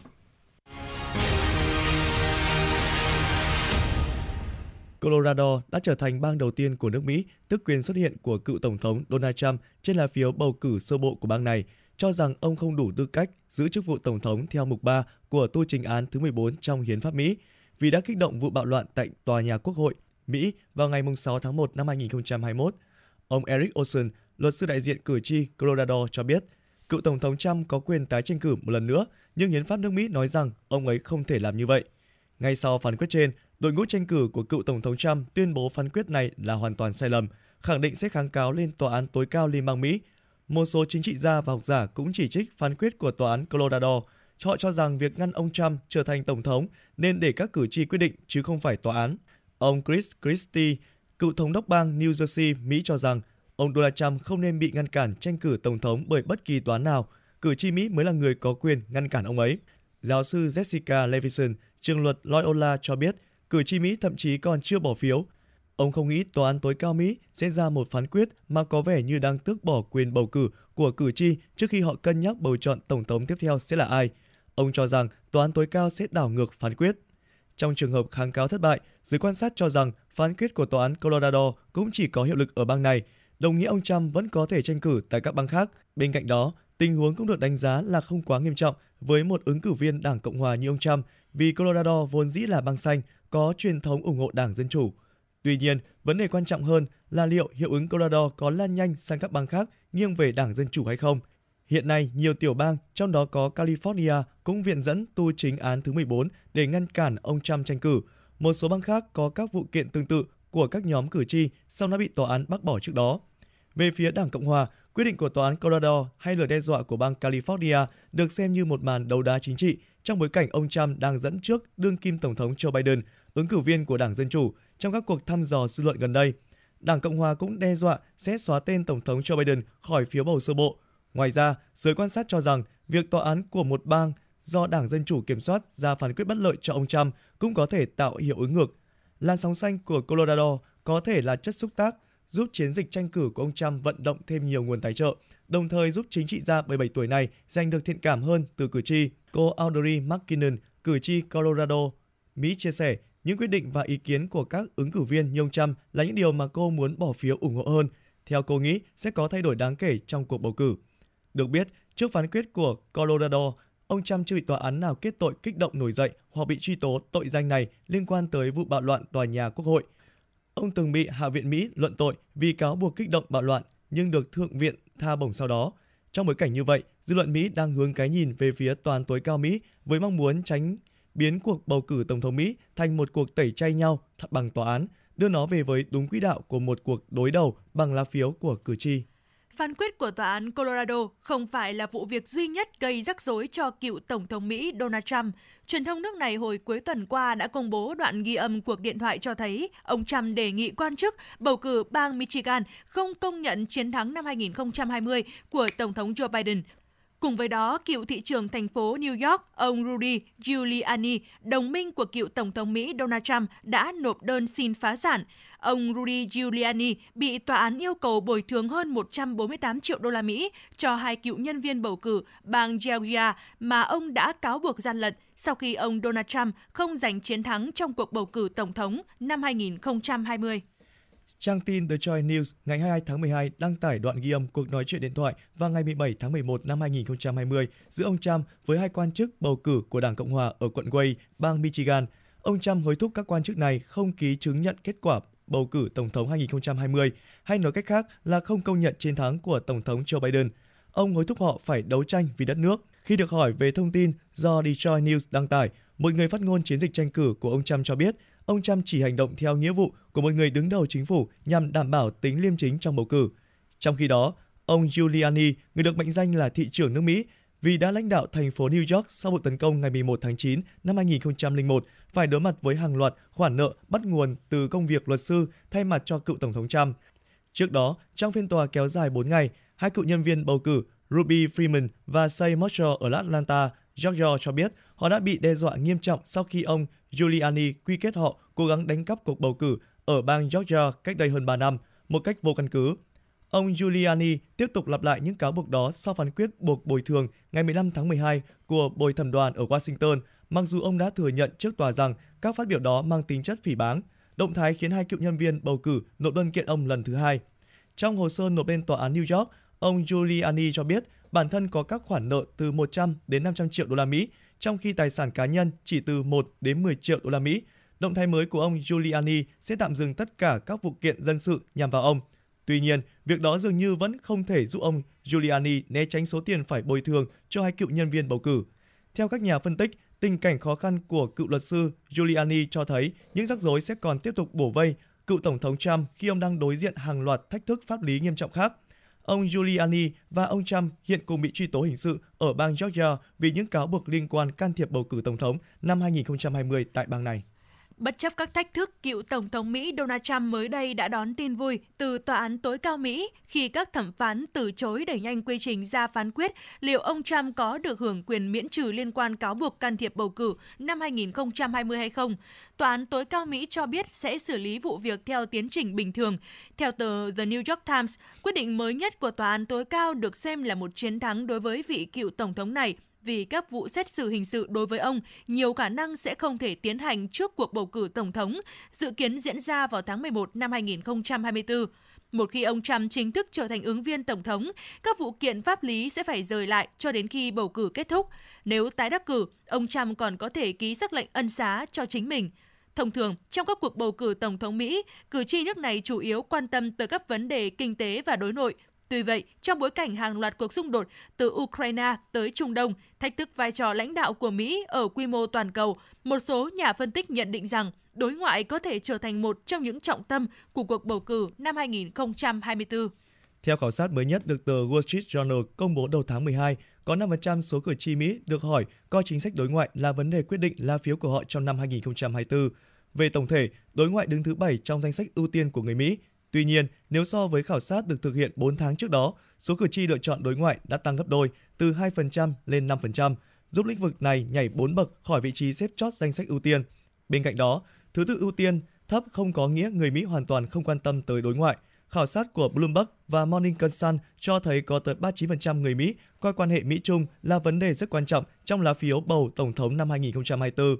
Colorado đã trở thành bang đầu tiên của nước Mỹ tức quyền xuất hiện của cựu Tổng thống Donald Trump trên lá phiếu bầu cử sơ bộ của bang này, cho rằng ông không đủ tư cách giữ chức vụ Tổng thống theo mục 3 của tu trình án thứ 14 trong Hiến pháp Mỹ vì đã kích động vụ bạo loạn tại Tòa nhà Quốc hội Mỹ vào ngày 6 tháng 1 năm 2021. Ông Eric Olson, luật sư đại diện cử tri Colorado cho biết, cựu Tổng thống Trump có quyền tái tranh cử một lần nữa, nhưng hiến pháp nước Mỹ nói rằng ông ấy không thể làm như vậy. Ngay sau phán quyết trên, đội ngũ tranh cử của cựu Tổng thống Trump tuyên bố phán quyết này là hoàn toàn sai lầm, khẳng định sẽ kháng cáo lên Tòa án tối cao Liên bang Mỹ. Một số chính trị gia và học giả cũng chỉ trích phán quyết của Tòa án Colorado. Họ cho rằng việc ngăn ông Trump trở thành Tổng thống nên để các cử tri quyết định chứ không phải tòa án. Ông Chris Christie, cựu thống đốc bang New Jersey, Mỹ cho rằng ông Donald Trump không nên bị ngăn cản tranh cử Tổng thống bởi bất kỳ tòa án nào. Cử tri Mỹ mới là người có quyền ngăn cản ông ấy. Giáo sư Jessica Levison, trường luật Loyola cho biết, cử tri Mỹ thậm chí còn chưa bỏ phiếu. Ông không nghĩ tòa án tối cao Mỹ sẽ ra một phán quyết mà có vẻ như đang tước bỏ quyền bầu cử của cử tri trước khi họ cân nhắc bầu chọn tổng thống tiếp theo sẽ là ai. Ông cho rằng tòa án tối cao sẽ đảo ngược phán quyết. Trong trường hợp kháng cáo thất bại, giới quan sát cho rằng phán quyết của tòa án Colorado cũng chỉ có hiệu lực ở bang này, đồng nghĩa ông Trump vẫn có thể tranh cử tại các bang khác. Bên cạnh đó, tình huống cũng được đánh giá là không quá nghiêm trọng với một ứng cử viên Đảng Cộng hòa như ông Trump vì Colorado vốn dĩ là bang xanh có truyền thống ủng hộ Đảng Dân Chủ. Tuy nhiên, vấn đề quan trọng hơn là liệu hiệu ứng Colorado có lan nhanh sang các bang khác nghiêng về Đảng Dân Chủ hay không. Hiện nay, nhiều tiểu bang, trong đó có California, cũng viện dẫn tu chính án thứ 14 để ngăn cản ông Trump tranh cử. Một số bang khác có các vụ kiện tương tự của các nhóm cử tri sau đã bị tòa án bác bỏ trước đó. Về phía Đảng Cộng Hòa, quyết định của tòa án Colorado hay lời đe dọa của bang California được xem như một màn đấu đá chính trị trong bối cảnh ông Trump đang dẫn trước đương kim Tổng thống Joe Biden ứng cử viên của Đảng Dân Chủ trong các cuộc thăm dò dư luận gần đây. Đảng Cộng hòa cũng đe dọa sẽ xóa tên Tổng thống Joe Biden khỏi phiếu bầu sơ bộ. Ngoài ra, giới quan sát cho rằng việc tòa án của một bang do Đảng Dân Chủ kiểm soát ra phán quyết bất lợi cho ông Trump cũng có thể tạo hiệu ứng ngược. Làn sóng xanh của Colorado có thể là chất xúc tác giúp chiến dịch tranh cử của ông Trump vận động thêm nhiều nguồn tài trợ, đồng thời giúp chính trị gia 77 tuổi này giành được thiện cảm hơn từ cử tri. Cô Audrey McKinnon, cử tri Colorado, Mỹ chia sẻ những quyết định và ý kiến của các ứng cử viên như ông Trump là những điều mà cô muốn bỏ phiếu ủng hộ hơn. Theo cô nghĩ, sẽ có thay đổi đáng kể trong cuộc bầu cử. Được biết, trước phán quyết của Colorado, ông Trump chưa bị tòa án nào kết tội kích động nổi dậy hoặc bị truy tố tội danh này liên quan tới vụ bạo loạn tòa nhà Quốc hội. Ông từng bị Hạ viện Mỹ luận tội vì cáo buộc kích động bạo loạn nhưng được Thượng viện tha bổng sau đó. Trong bối cảnh như vậy, dư luận Mỹ đang hướng cái nhìn về phía toàn tối cao Mỹ với mong muốn tránh biến cuộc bầu cử tổng thống Mỹ thành một cuộc tẩy chay nhau bằng tòa án, đưa nó về với đúng quỹ đạo của một cuộc đối đầu bằng lá phiếu của cử tri. Phán quyết của tòa án Colorado không phải là vụ việc duy nhất gây rắc rối cho cựu Tổng thống Mỹ Donald Trump. Truyền thông nước này hồi cuối tuần qua đã công bố đoạn ghi âm cuộc điện thoại cho thấy ông Trump đề nghị quan chức bầu cử bang Michigan không công nhận chiến thắng năm 2020 của Tổng thống Joe Biden Cùng với đó, cựu thị trưởng thành phố New York, ông Rudy Giuliani, đồng minh của cựu Tổng thống Mỹ Donald Trump đã nộp đơn xin phá sản. Ông Rudy Giuliani bị tòa án yêu cầu bồi thường hơn 148 triệu đô la Mỹ cho hai cựu nhân viên bầu cử bang Georgia mà ông đã cáo buộc gian lận sau khi ông Donald Trump không giành chiến thắng trong cuộc bầu cử tổng thống năm 2020. Trang tin The Joy News ngày 22 tháng 12 đăng tải đoạn ghi âm cuộc nói chuyện điện thoại vào ngày 17 tháng 11 năm 2020 giữa ông Trump với hai quan chức bầu cử của Đảng Cộng hòa ở quận Wayne, bang Michigan. Ông Trump hối thúc các quan chức này không ký chứng nhận kết quả bầu cử Tổng thống 2020, hay nói cách khác là không công nhận chiến thắng của Tổng thống Joe Biden. Ông hối thúc họ phải đấu tranh vì đất nước. Khi được hỏi về thông tin do Detroit News đăng tải, một người phát ngôn chiến dịch tranh cử của ông Trump cho biết ông Trump chỉ hành động theo nghĩa vụ của một người đứng đầu chính phủ nhằm đảm bảo tính liêm chính trong bầu cử. Trong khi đó, ông Giuliani, người được mệnh danh là thị trưởng nước Mỹ, vì đã lãnh đạo thành phố New York sau vụ tấn công ngày 11 tháng 9 năm 2001, phải đối mặt với hàng loạt khoản nợ bắt nguồn từ công việc luật sư thay mặt cho cựu Tổng thống Trump. Trước đó, trong phiên tòa kéo dài 4 ngày, hai cựu nhân viên bầu cử Ruby Freeman và Say Marshall ở Atlanta, Giorgio cho biết họ đã bị đe dọa nghiêm trọng sau khi ông Giuliani quy kết họ cố gắng đánh cắp cuộc bầu cử ở bang Georgia cách đây hơn 3 năm, một cách vô căn cứ. Ông Giuliani tiếp tục lặp lại những cáo buộc đó sau phán quyết buộc bồi thường ngày 15 tháng 12 của bồi thẩm đoàn ở Washington, mặc dù ông đã thừa nhận trước tòa rằng các phát biểu đó mang tính chất phỉ báng. Động thái khiến hai cựu nhân viên bầu cử nộp đơn kiện ông lần thứ hai. Trong hồ sơ nộp lên tòa án New York, ông Giuliani cho biết bản thân có các khoản nợ từ 100 đến 500 triệu đô la Mỹ, trong khi tài sản cá nhân chỉ từ 1 đến 10 triệu đô la Mỹ. Động thái mới của ông Giuliani sẽ tạm dừng tất cả các vụ kiện dân sự nhằm vào ông. Tuy nhiên, việc đó dường như vẫn không thể giúp ông Giuliani né tránh số tiền phải bồi thường cho hai cựu nhân viên bầu cử. Theo các nhà phân tích, tình cảnh khó khăn của cựu luật sư Giuliani cho thấy những rắc rối sẽ còn tiếp tục bổ vây cựu Tổng thống Trump khi ông đang đối diện hàng loạt thách thức pháp lý nghiêm trọng khác. Ông Giuliani và ông Trump hiện cùng bị truy tố hình sự ở bang Georgia vì những cáo buộc liên quan can thiệp bầu cử tổng thống năm 2020 tại bang này. Bất chấp các thách thức, cựu Tổng thống Mỹ Donald Trump mới đây đã đón tin vui từ Tòa án tối cao Mỹ khi các thẩm phán từ chối đẩy nhanh quy trình ra phán quyết liệu ông Trump có được hưởng quyền miễn trừ liên quan cáo buộc can thiệp bầu cử năm 2020 hay không. Tòa án tối cao Mỹ cho biết sẽ xử lý vụ việc theo tiến trình bình thường. Theo tờ The New York Times, quyết định mới nhất của Tòa án tối cao được xem là một chiến thắng đối với vị cựu Tổng thống này vì các vụ xét xử hình sự đối với ông nhiều khả năng sẽ không thể tiến hành trước cuộc bầu cử tổng thống, dự kiến diễn ra vào tháng 11 năm 2024. Một khi ông Trump chính thức trở thành ứng viên tổng thống, các vụ kiện pháp lý sẽ phải rời lại cho đến khi bầu cử kết thúc. Nếu tái đắc cử, ông Trump còn có thể ký sắc lệnh ân xá cho chính mình. Thông thường, trong các cuộc bầu cử tổng thống Mỹ, cử tri nước này chủ yếu quan tâm tới các vấn đề kinh tế và đối nội, Tuy vậy, trong bối cảnh hàng loạt cuộc xung đột từ Ukraine tới Trung Đông, thách thức vai trò lãnh đạo của Mỹ ở quy mô toàn cầu, một số nhà phân tích nhận định rằng đối ngoại có thể trở thành một trong những trọng tâm của cuộc bầu cử năm 2024. Theo khảo sát mới nhất được tờ Wall Street Journal công bố đầu tháng 12, có 5% số cử tri Mỹ được hỏi coi chính sách đối ngoại là vấn đề quyết định la phiếu của họ trong năm 2024. Về tổng thể, đối ngoại đứng thứ 7 trong danh sách ưu tiên của người Mỹ Tuy nhiên, nếu so với khảo sát được thực hiện 4 tháng trước đó, số cử tri lựa chọn đối ngoại đã tăng gấp đôi, từ 2% lên 5%, giúp lĩnh vực này nhảy 4 bậc khỏi vị trí xếp chót danh sách ưu tiên. Bên cạnh đó, thứ tự ưu tiên thấp không có nghĩa người Mỹ hoàn toàn không quan tâm tới đối ngoại. Khảo sát của Bloomberg và Morning Consult cho thấy có tới 39% người Mỹ coi quan hệ Mỹ-Trung là vấn đề rất quan trọng trong lá phiếu bầu Tổng thống năm 2024.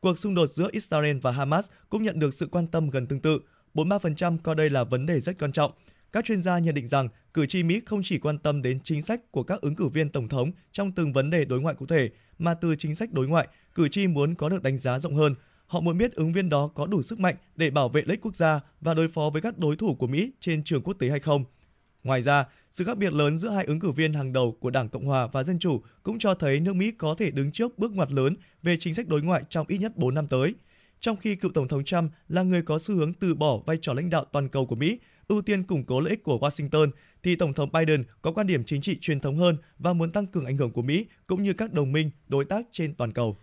Cuộc xung đột giữa Israel và Hamas cũng nhận được sự quan tâm gần tương tự, 43% coi đây là vấn đề rất quan trọng. Các chuyên gia nhận định rằng cử tri Mỹ không chỉ quan tâm đến chính sách của các ứng cử viên tổng thống trong từng vấn đề đối ngoại cụ thể, mà từ chính sách đối ngoại, cử tri muốn có được đánh giá rộng hơn. Họ muốn biết ứng viên đó có đủ sức mạnh để bảo vệ lợi ích quốc gia và đối phó với các đối thủ của Mỹ trên trường quốc tế hay không. Ngoài ra, sự khác biệt lớn giữa hai ứng cử viên hàng đầu của Đảng Cộng hòa và Dân chủ cũng cho thấy nước Mỹ có thể đứng trước bước ngoặt lớn về chính sách đối ngoại trong ít nhất 4 năm tới. Trong khi cựu Tổng thống Trump là người có xu hướng từ bỏ vai trò lãnh đạo toàn cầu của Mỹ, ưu tiên củng cố lợi ích của Washington, thì Tổng thống Biden có quan điểm chính trị truyền thống hơn và muốn tăng cường ảnh hưởng của Mỹ cũng như các đồng minh, đối tác trên toàn cầu.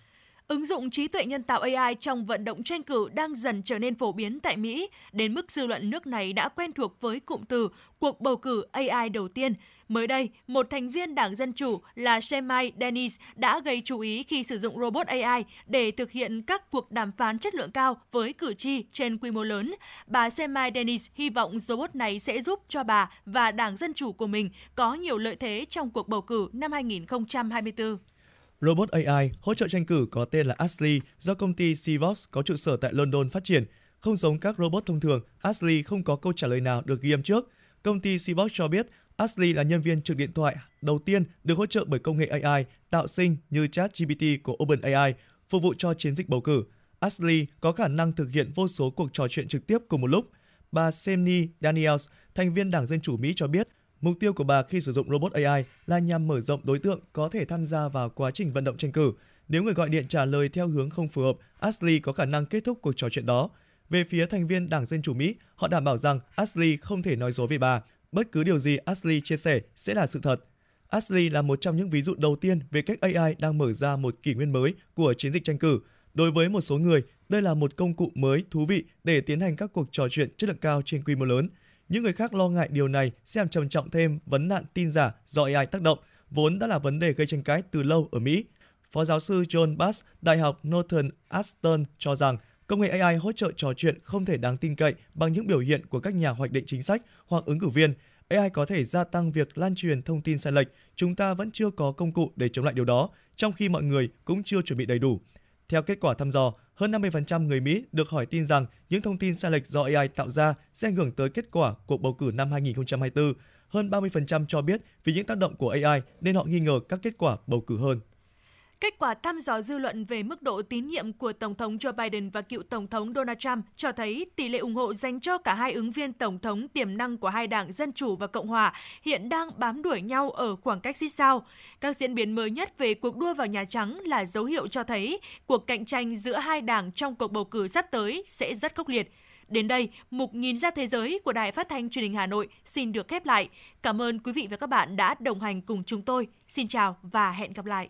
Ứng dụng trí tuệ nhân tạo AI trong vận động tranh cử đang dần trở nên phổ biến tại Mỹ, đến mức dư luận nước này đã quen thuộc với cụm từ cuộc bầu cử AI đầu tiên. Mới đây, một thành viên Đảng Dân Chủ là Shemai Dennis đã gây chú ý khi sử dụng robot AI để thực hiện các cuộc đàm phán chất lượng cao với cử tri trên quy mô lớn. Bà Shemai Dennis hy vọng robot này sẽ giúp cho bà và Đảng Dân Chủ của mình có nhiều lợi thế trong cuộc bầu cử năm 2024. Robot AI hỗ trợ tranh cử có tên là Ashley do công ty Civox có trụ sở tại London phát triển. Không giống các robot thông thường, Ashley không có câu trả lời nào được ghi âm trước. Công ty Civox cho biết Ashley là nhân viên trực điện thoại đầu tiên được hỗ trợ bởi công nghệ AI tạo sinh như ChatGPT của OpenAI, phục vụ cho chiến dịch bầu cử. Ashley có khả năng thực hiện vô số cuộc trò chuyện trực tiếp cùng một lúc. Bà Semni Daniels, thành viên Đảng Dân Chủ Mỹ cho biết, Mục tiêu của bà khi sử dụng robot AI là nhằm mở rộng đối tượng có thể tham gia vào quá trình vận động tranh cử. Nếu người gọi điện trả lời theo hướng không phù hợp, Ashley có khả năng kết thúc cuộc trò chuyện đó. Về phía thành viên Đảng Dân Chủ Mỹ, họ đảm bảo rằng Ashley không thể nói dối về bà. Bất cứ điều gì Ashley chia sẻ sẽ là sự thật. Ashley là một trong những ví dụ đầu tiên về cách AI đang mở ra một kỷ nguyên mới của chiến dịch tranh cử. Đối với một số người, đây là một công cụ mới thú vị để tiến hành các cuộc trò chuyện chất lượng cao trên quy mô lớn – những người khác lo ngại điều này sẽ làm trầm trọng thêm vấn nạn tin giả do AI tác động, vốn đã là vấn đề gây tranh cãi từ lâu ở Mỹ. Phó giáo sư John Bass, Đại học Northern Aston cho rằng công nghệ AI hỗ trợ trò chuyện không thể đáng tin cậy bằng những biểu hiện của các nhà hoạch định chính sách hoặc ứng cử viên. AI có thể gia tăng việc lan truyền thông tin sai lệch. Chúng ta vẫn chưa có công cụ để chống lại điều đó, trong khi mọi người cũng chưa chuẩn bị đầy đủ. Theo kết quả thăm dò, hơn 50% người Mỹ được hỏi tin rằng những thông tin sai lệch do AI tạo ra sẽ ảnh hưởng tới kết quả cuộc bầu cử năm 2024. Hơn 30% cho biết vì những tác động của AI nên họ nghi ngờ các kết quả bầu cử hơn. Kết quả thăm dò dư luận về mức độ tín nhiệm của Tổng thống Joe Biden và cựu Tổng thống Donald Trump cho thấy tỷ lệ ủng hộ dành cho cả hai ứng viên Tổng thống tiềm năng của hai đảng Dân Chủ và Cộng Hòa hiện đang bám đuổi nhau ở khoảng cách xích sao. Các diễn biến mới nhất về cuộc đua vào Nhà Trắng là dấu hiệu cho thấy cuộc cạnh tranh giữa hai đảng trong cuộc bầu cử sắp tới sẽ rất khốc liệt. Đến đây, mục nhìn ra thế giới của Đài Phát thanh Truyền hình Hà Nội xin được khép lại. Cảm ơn quý vị và các bạn đã đồng hành cùng chúng tôi. Xin chào và hẹn gặp lại.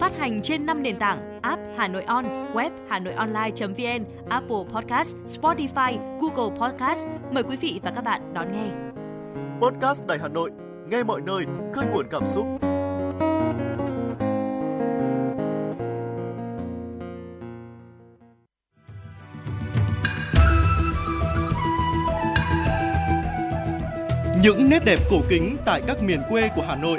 phát hành trên 5 nền tảng app Hà Nội On, web Hà Nội Online.vn, Apple Podcast, Spotify, Google Podcast. Mời quý vị và các bạn đón nghe. Podcast Đài Hà Nội, nghe mọi nơi, khơi nguồn cảm xúc. Những nét đẹp cổ kính tại các miền quê của Hà Nội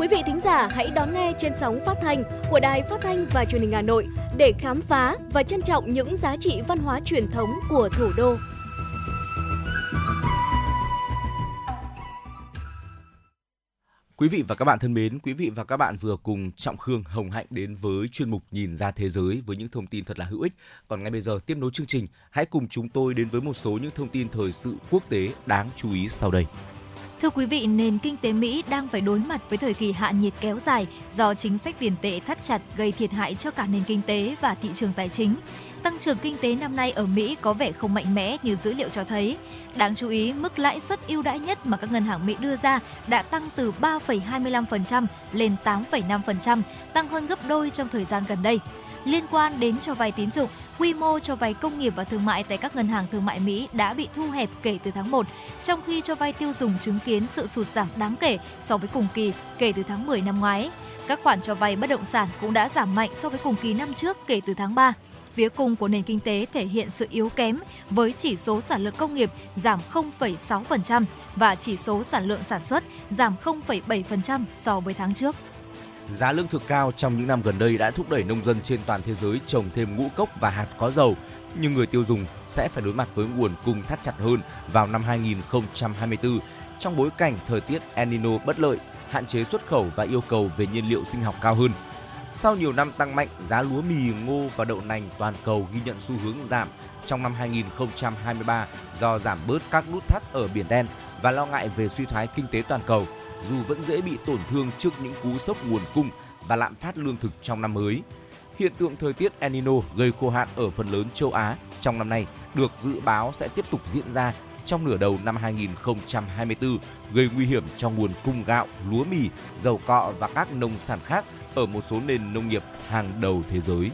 Quý vị thính giả hãy đón nghe trên sóng phát thanh của Đài Phát thanh và Truyền hình Hà Nội để khám phá và trân trọng những giá trị văn hóa truyền thống của thủ đô. Quý vị và các bạn thân mến, quý vị và các bạn vừa cùng Trọng Khương Hồng Hạnh đến với chuyên mục Nhìn ra thế giới với những thông tin thật là hữu ích. Còn ngay bây giờ tiếp nối chương trình, hãy cùng chúng tôi đến với một số những thông tin thời sự quốc tế đáng chú ý sau đây. Thưa quý vị, nền kinh tế Mỹ đang phải đối mặt với thời kỳ hạ nhiệt kéo dài do chính sách tiền tệ thắt chặt gây thiệt hại cho cả nền kinh tế và thị trường tài chính. Tăng trưởng kinh tế năm nay ở Mỹ có vẻ không mạnh mẽ như dữ liệu cho thấy. Đáng chú ý, mức lãi suất ưu đãi nhất mà các ngân hàng Mỹ đưa ra đã tăng từ 3,25% lên 8,5%, tăng hơn gấp đôi trong thời gian gần đây. Liên quan đến cho vay tín dụng, quy mô cho vay công nghiệp và thương mại tại các ngân hàng thương mại Mỹ đã bị thu hẹp kể từ tháng 1, trong khi cho vay tiêu dùng chứng kiến sự sụt giảm đáng kể so với cùng kỳ kể từ tháng 10 năm ngoái. Các khoản cho vay bất động sản cũng đã giảm mạnh so với cùng kỳ năm trước kể từ tháng 3 phía cung của nền kinh tế thể hiện sự yếu kém với chỉ số sản lượng công nghiệp giảm 0,6% và chỉ số sản lượng sản xuất giảm 0,7% so với tháng trước. Giá lương thực cao trong những năm gần đây đã thúc đẩy nông dân trên toàn thế giới trồng thêm ngũ cốc và hạt có dầu, nhưng người tiêu dùng sẽ phải đối mặt với nguồn cung thắt chặt hơn vào năm 2024 trong bối cảnh thời tiết El Nino bất lợi, hạn chế xuất khẩu và yêu cầu về nhiên liệu sinh học cao hơn. Sau nhiều năm tăng mạnh, giá lúa mì, ngô và đậu nành toàn cầu ghi nhận xu hướng giảm trong năm 2023 do giảm bớt các nút thắt ở Biển Đen và lo ngại về suy thoái kinh tế toàn cầu, dù vẫn dễ bị tổn thương trước những cú sốc nguồn cung và lạm phát lương thực trong năm mới. Hiện tượng thời tiết El Nino gây khô hạn ở phần lớn châu Á trong năm nay được dự báo sẽ tiếp tục diễn ra trong nửa đầu năm 2024, gây nguy hiểm cho nguồn cung gạo, lúa mì, dầu cọ và các nông sản khác ở một số nền nông nghiệp hàng đầu thế giới.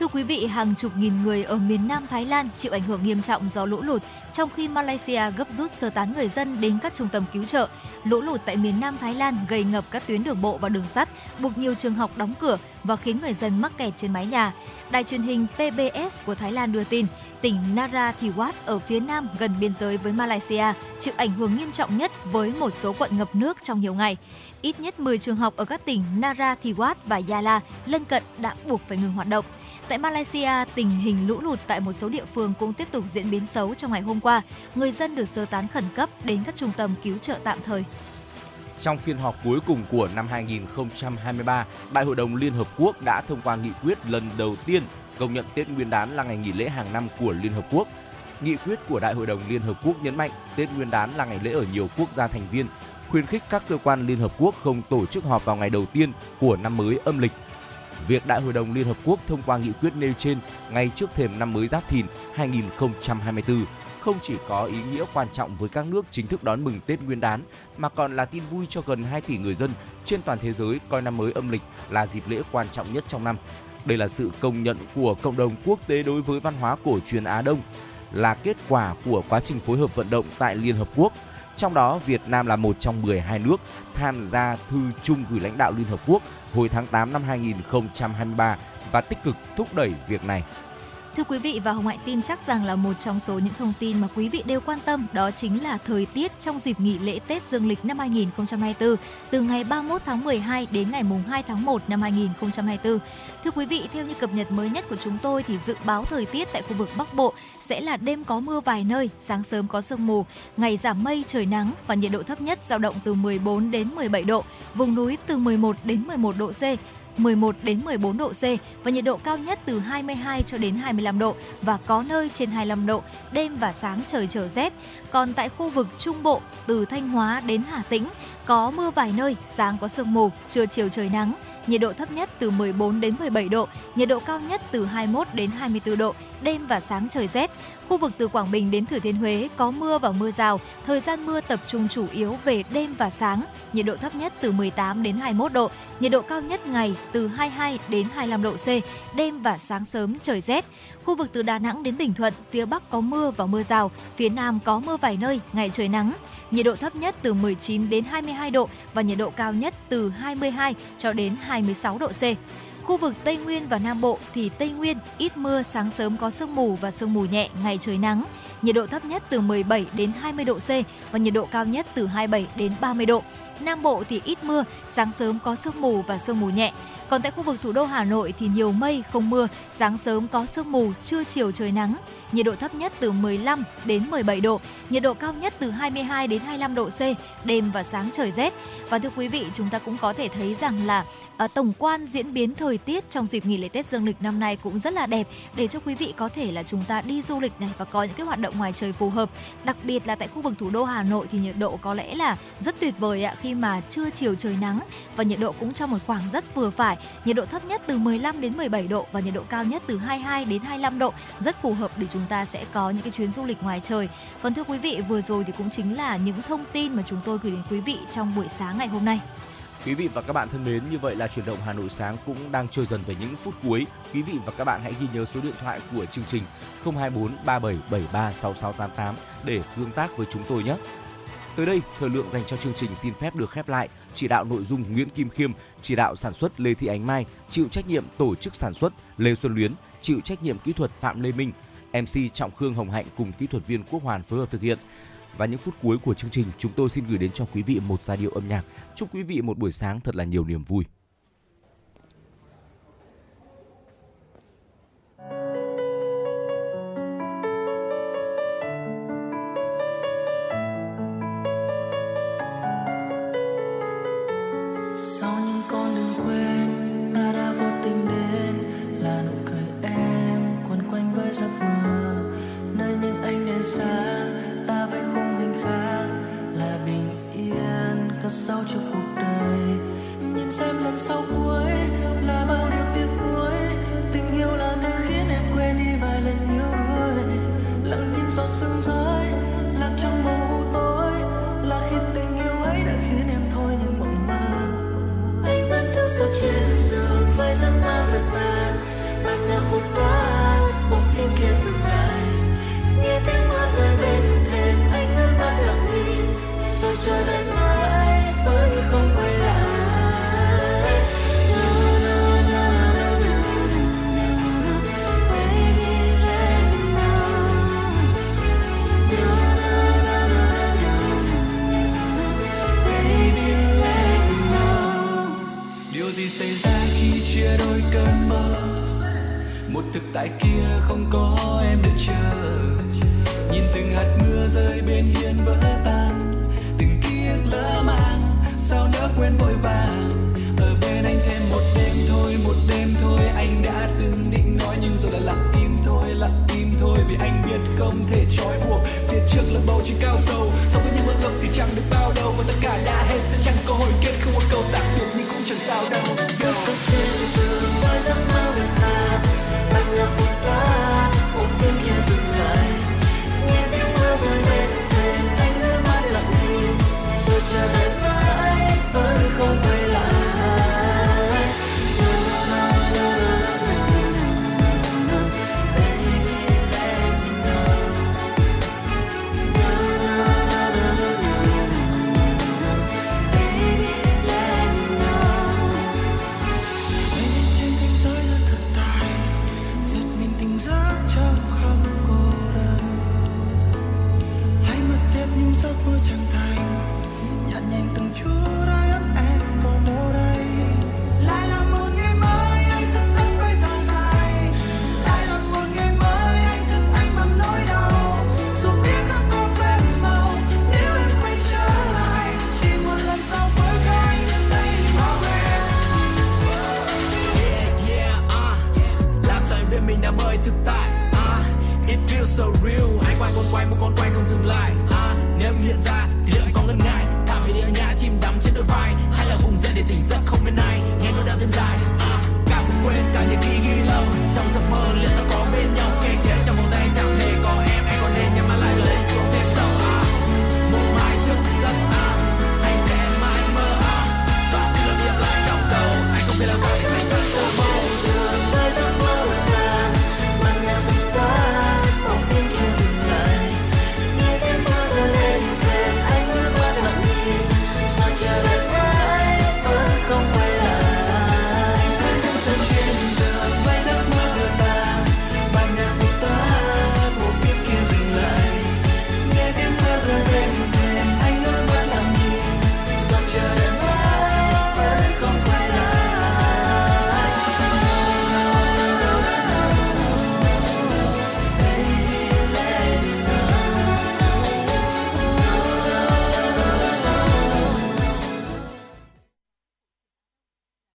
Thưa quý vị, hàng chục nghìn người ở miền Nam Thái Lan chịu ảnh hưởng nghiêm trọng do lũ lụt, trong khi Malaysia gấp rút sơ tán người dân đến các trung tâm cứu trợ. Lũ lụt tại miền Nam Thái Lan gây ngập các tuyến đường bộ và đường sắt, buộc nhiều trường học đóng cửa và khiến người dân mắc kẹt trên mái nhà. Đài truyền hình PBS của Thái Lan đưa tin, tỉnh Narathiwat ở phía nam gần biên giới với Malaysia chịu ảnh hưởng nghiêm trọng nhất với một số quận ngập nước trong nhiều ngày. Ít nhất 10 trường học ở các tỉnh Narathiwat và Yala lân cận đã buộc phải ngừng hoạt động. Tại Malaysia, tình hình lũ lụt tại một số địa phương cũng tiếp tục diễn biến xấu trong ngày hôm qua. Người dân được sơ tán khẩn cấp đến các trung tâm cứu trợ tạm thời. Trong phiên họp cuối cùng của năm 2023, Đại hội đồng Liên Hợp Quốc đã thông qua nghị quyết lần đầu tiên công nhận Tết Nguyên đán là ngày nghỉ lễ hàng năm của Liên Hợp Quốc. Nghị quyết của Đại hội đồng Liên Hợp Quốc nhấn mạnh Tết Nguyên đán là ngày lễ ở nhiều quốc gia thành viên, khuyến khích các cơ quan Liên Hợp Quốc không tổ chức họp vào ngày đầu tiên của năm mới âm lịch. Việc Đại hội đồng Liên Hợp Quốc thông qua nghị quyết nêu trên ngay trước thềm năm mới Giáp Thìn 2024 không chỉ có ý nghĩa quan trọng với các nước chính thức đón mừng Tết Nguyên đán mà còn là tin vui cho gần 2 tỷ người dân trên toàn thế giới coi năm mới âm lịch là dịp lễ quan trọng nhất trong năm. Đây là sự công nhận của cộng đồng quốc tế đối với văn hóa cổ truyền Á Đông, là kết quả của quá trình phối hợp vận động tại Liên Hợp Quốc. Trong đó, Việt Nam là một trong 12 nước tham gia thư chung gửi lãnh đạo Liên Hợp Quốc hồi tháng 8 năm 2023 và tích cực thúc đẩy việc này. Thưa quý vị và Hồng Hạnh tin chắc rằng là một trong số những thông tin mà quý vị đều quan tâm đó chính là thời tiết trong dịp nghỉ lễ Tết Dương lịch năm 2024 từ ngày 31 tháng 12 đến ngày mùng 2 tháng 1 năm 2024. Thưa quý vị, theo như cập nhật mới nhất của chúng tôi thì dự báo thời tiết tại khu vực Bắc Bộ sẽ là đêm có mưa vài nơi, sáng sớm có sương mù, ngày giảm mây trời nắng và nhiệt độ thấp nhất dao động từ 14 đến 17 độ, vùng núi từ 11 đến 11 độ C, 11 đến 14 độ C và nhiệt độ cao nhất từ 22 cho đến 25 độ và có nơi trên 25 độ, đêm và sáng trời trở rét. Còn tại khu vực Trung Bộ từ Thanh Hóa đến Hà Tĩnh có mưa vài nơi, sáng có sương mù, trưa chiều trời nắng, nhiệt độ thấp nhất từ 14 đến 17 độ, nhiệt độ cao nhất từ 21 đến 24 độ, đêm và sáng trời rét. Khu vực từ Quảng Bình đến Thừa Thiên Huế có mưa và mưa rào, thời gian mưa tập trung chủ yếu về đêm và sáng, nhiệt độ thấp nhất từ 18 đến 21 độ, nhiệt độ cao nhất ngày từ 22 đến 25 độ C, đêm và sáng sớm trời rét. Khu vực từ Đà Nẵng đến Bình Thuận, phía Bắc có mưa và mưa rào, phía Nam có mưa vài nơi, ngày trời nắng. Nhiệt độ thấp nhất từ 19 đến 22 độ và nhiệt độ cao nhất từ 22 cho đến 26 độ C. Khu vực Tây Nguyên và Nam Bộ thì Tây Nguyên ít mưa, sáng sớm có sương mù và sương mù nhẹ, ngày trời nắng. Nhiệt độ thấp nhất từ 17 đến 20 độ C và nhiệt độ cao nhất từ 27 đến 30 độ. Nam Bộ thì ít mưa, sáng sớm có sương mù và sương mù nhẹ. Còn tại khu vực thủ đô Hà Nội thì nhiều mây, không mưa, sáng sớm có sương mù, trưa chiều trời nắng. Nhiệt độ thấp nhất từ 15 đến 17 độ, nhiệt độ cao nhất từ 22 đến 25 độ C, đêm và sáng trời rét. Và thưa quý vị, chúng ta cũng có thể thấy rằng là à, tổng quan diễn biến thời tiết trong dịp nghỉ lễ Tết Dương lịch năm nay cũng rất là đẹp để cho quý vị có thể là chúng ta đi du lịch này và có những cái hoạt động ngoài trời phù hợp. Đặc biệt là tại khu vực thủ đô Hà Nội thì nhiệt độ có lẽ là rất tuyệt vời ạ khi mà trưa chiều trời nắng và nhiệt độ cũng trong một khoảng rất vừa phải. Nhiệt độ thấp nhất từ 15 đến 17 độ và nhiệt độ cao nhất từ 22 đến 25 độ rất phù hợp để chúng ta sẽ có những cái chuyến du lịch ngoài trời. Còn thưa quý vị, vừa rồi thì cũng chính là những thông tin mà chúng tôi gửi đến quý vị trong buổi sáng ngày hôm nay. Quý vị và các bạn thân mến, như vậy là chuyển động Hà Nội sáng cũng đang trôi dần về những phút cuối. Quý vị và các bạn hãy ghi nhớ số điện thoại của chương trình 024 3773 6688 để tương tác với chúng tôi nhé. Tới đây, thời lượng dành cho chương trình xin phép được khép lại. Chỉ đạo nội dung Nguyễn Kim Khiêm, chỉ đạo sản xuất Lê Thị Ánh Mai, chịu trách nhiệm tổ chức sản xuất Lê Xuân Luyến, chịu trách nhiệm kỹ thuật Phạm Lê Minh, MC Trọng Khương Hồng Hạnh cùng kỹ thuật viên Quốc Hoàn phối hợp thực hiện. Và những phút cuối của chương trình, chúng tôi xin gửi đến cho quý vị một giai điệu âm nhạc. Chúc quý vị một buổi sáng thật là nhiều niềm vui. Sau những xem lần sau cuối là bao điều tiếc nuối. Tình yêu là thứ khiến em quên đi vài lần yêu đuối lặng nhìn giọt sương rơi, lạc trong màu u tối. Là khi tình yêu ấy đã khiến em thôi những mộng mơ. Anh vẫn thức giấc trên giường phải giấc mơ vượt tan bạn đã vụt qua bộ phim kia dừng lại. Nghe tiếng mưa rơi bên thềm, anh ngước mắt lặng nhìn. Rồi chờ đợi thực tại kia không có em đợi chờ. Nhìn từng hạt mưa rơi bên hiên vỡ tan, từng ký ức lỡ mang, sao nỡ quên vội vàng. Ở bên anh thêm một đêm thôi, một đêm thôi, anh đã từng định nói nhưng rồi đã lặng im thôi, lặng im thôi, vì anh biết không thể trói buộc. Phía trước là bầu trời cao sâu so với những bước lộc thì chẳng được bao đâu. Và tất cả đã hết, sẽ chẳng có hồi kết, không có câu tạm được nhưng cũng chẳng sao đâu.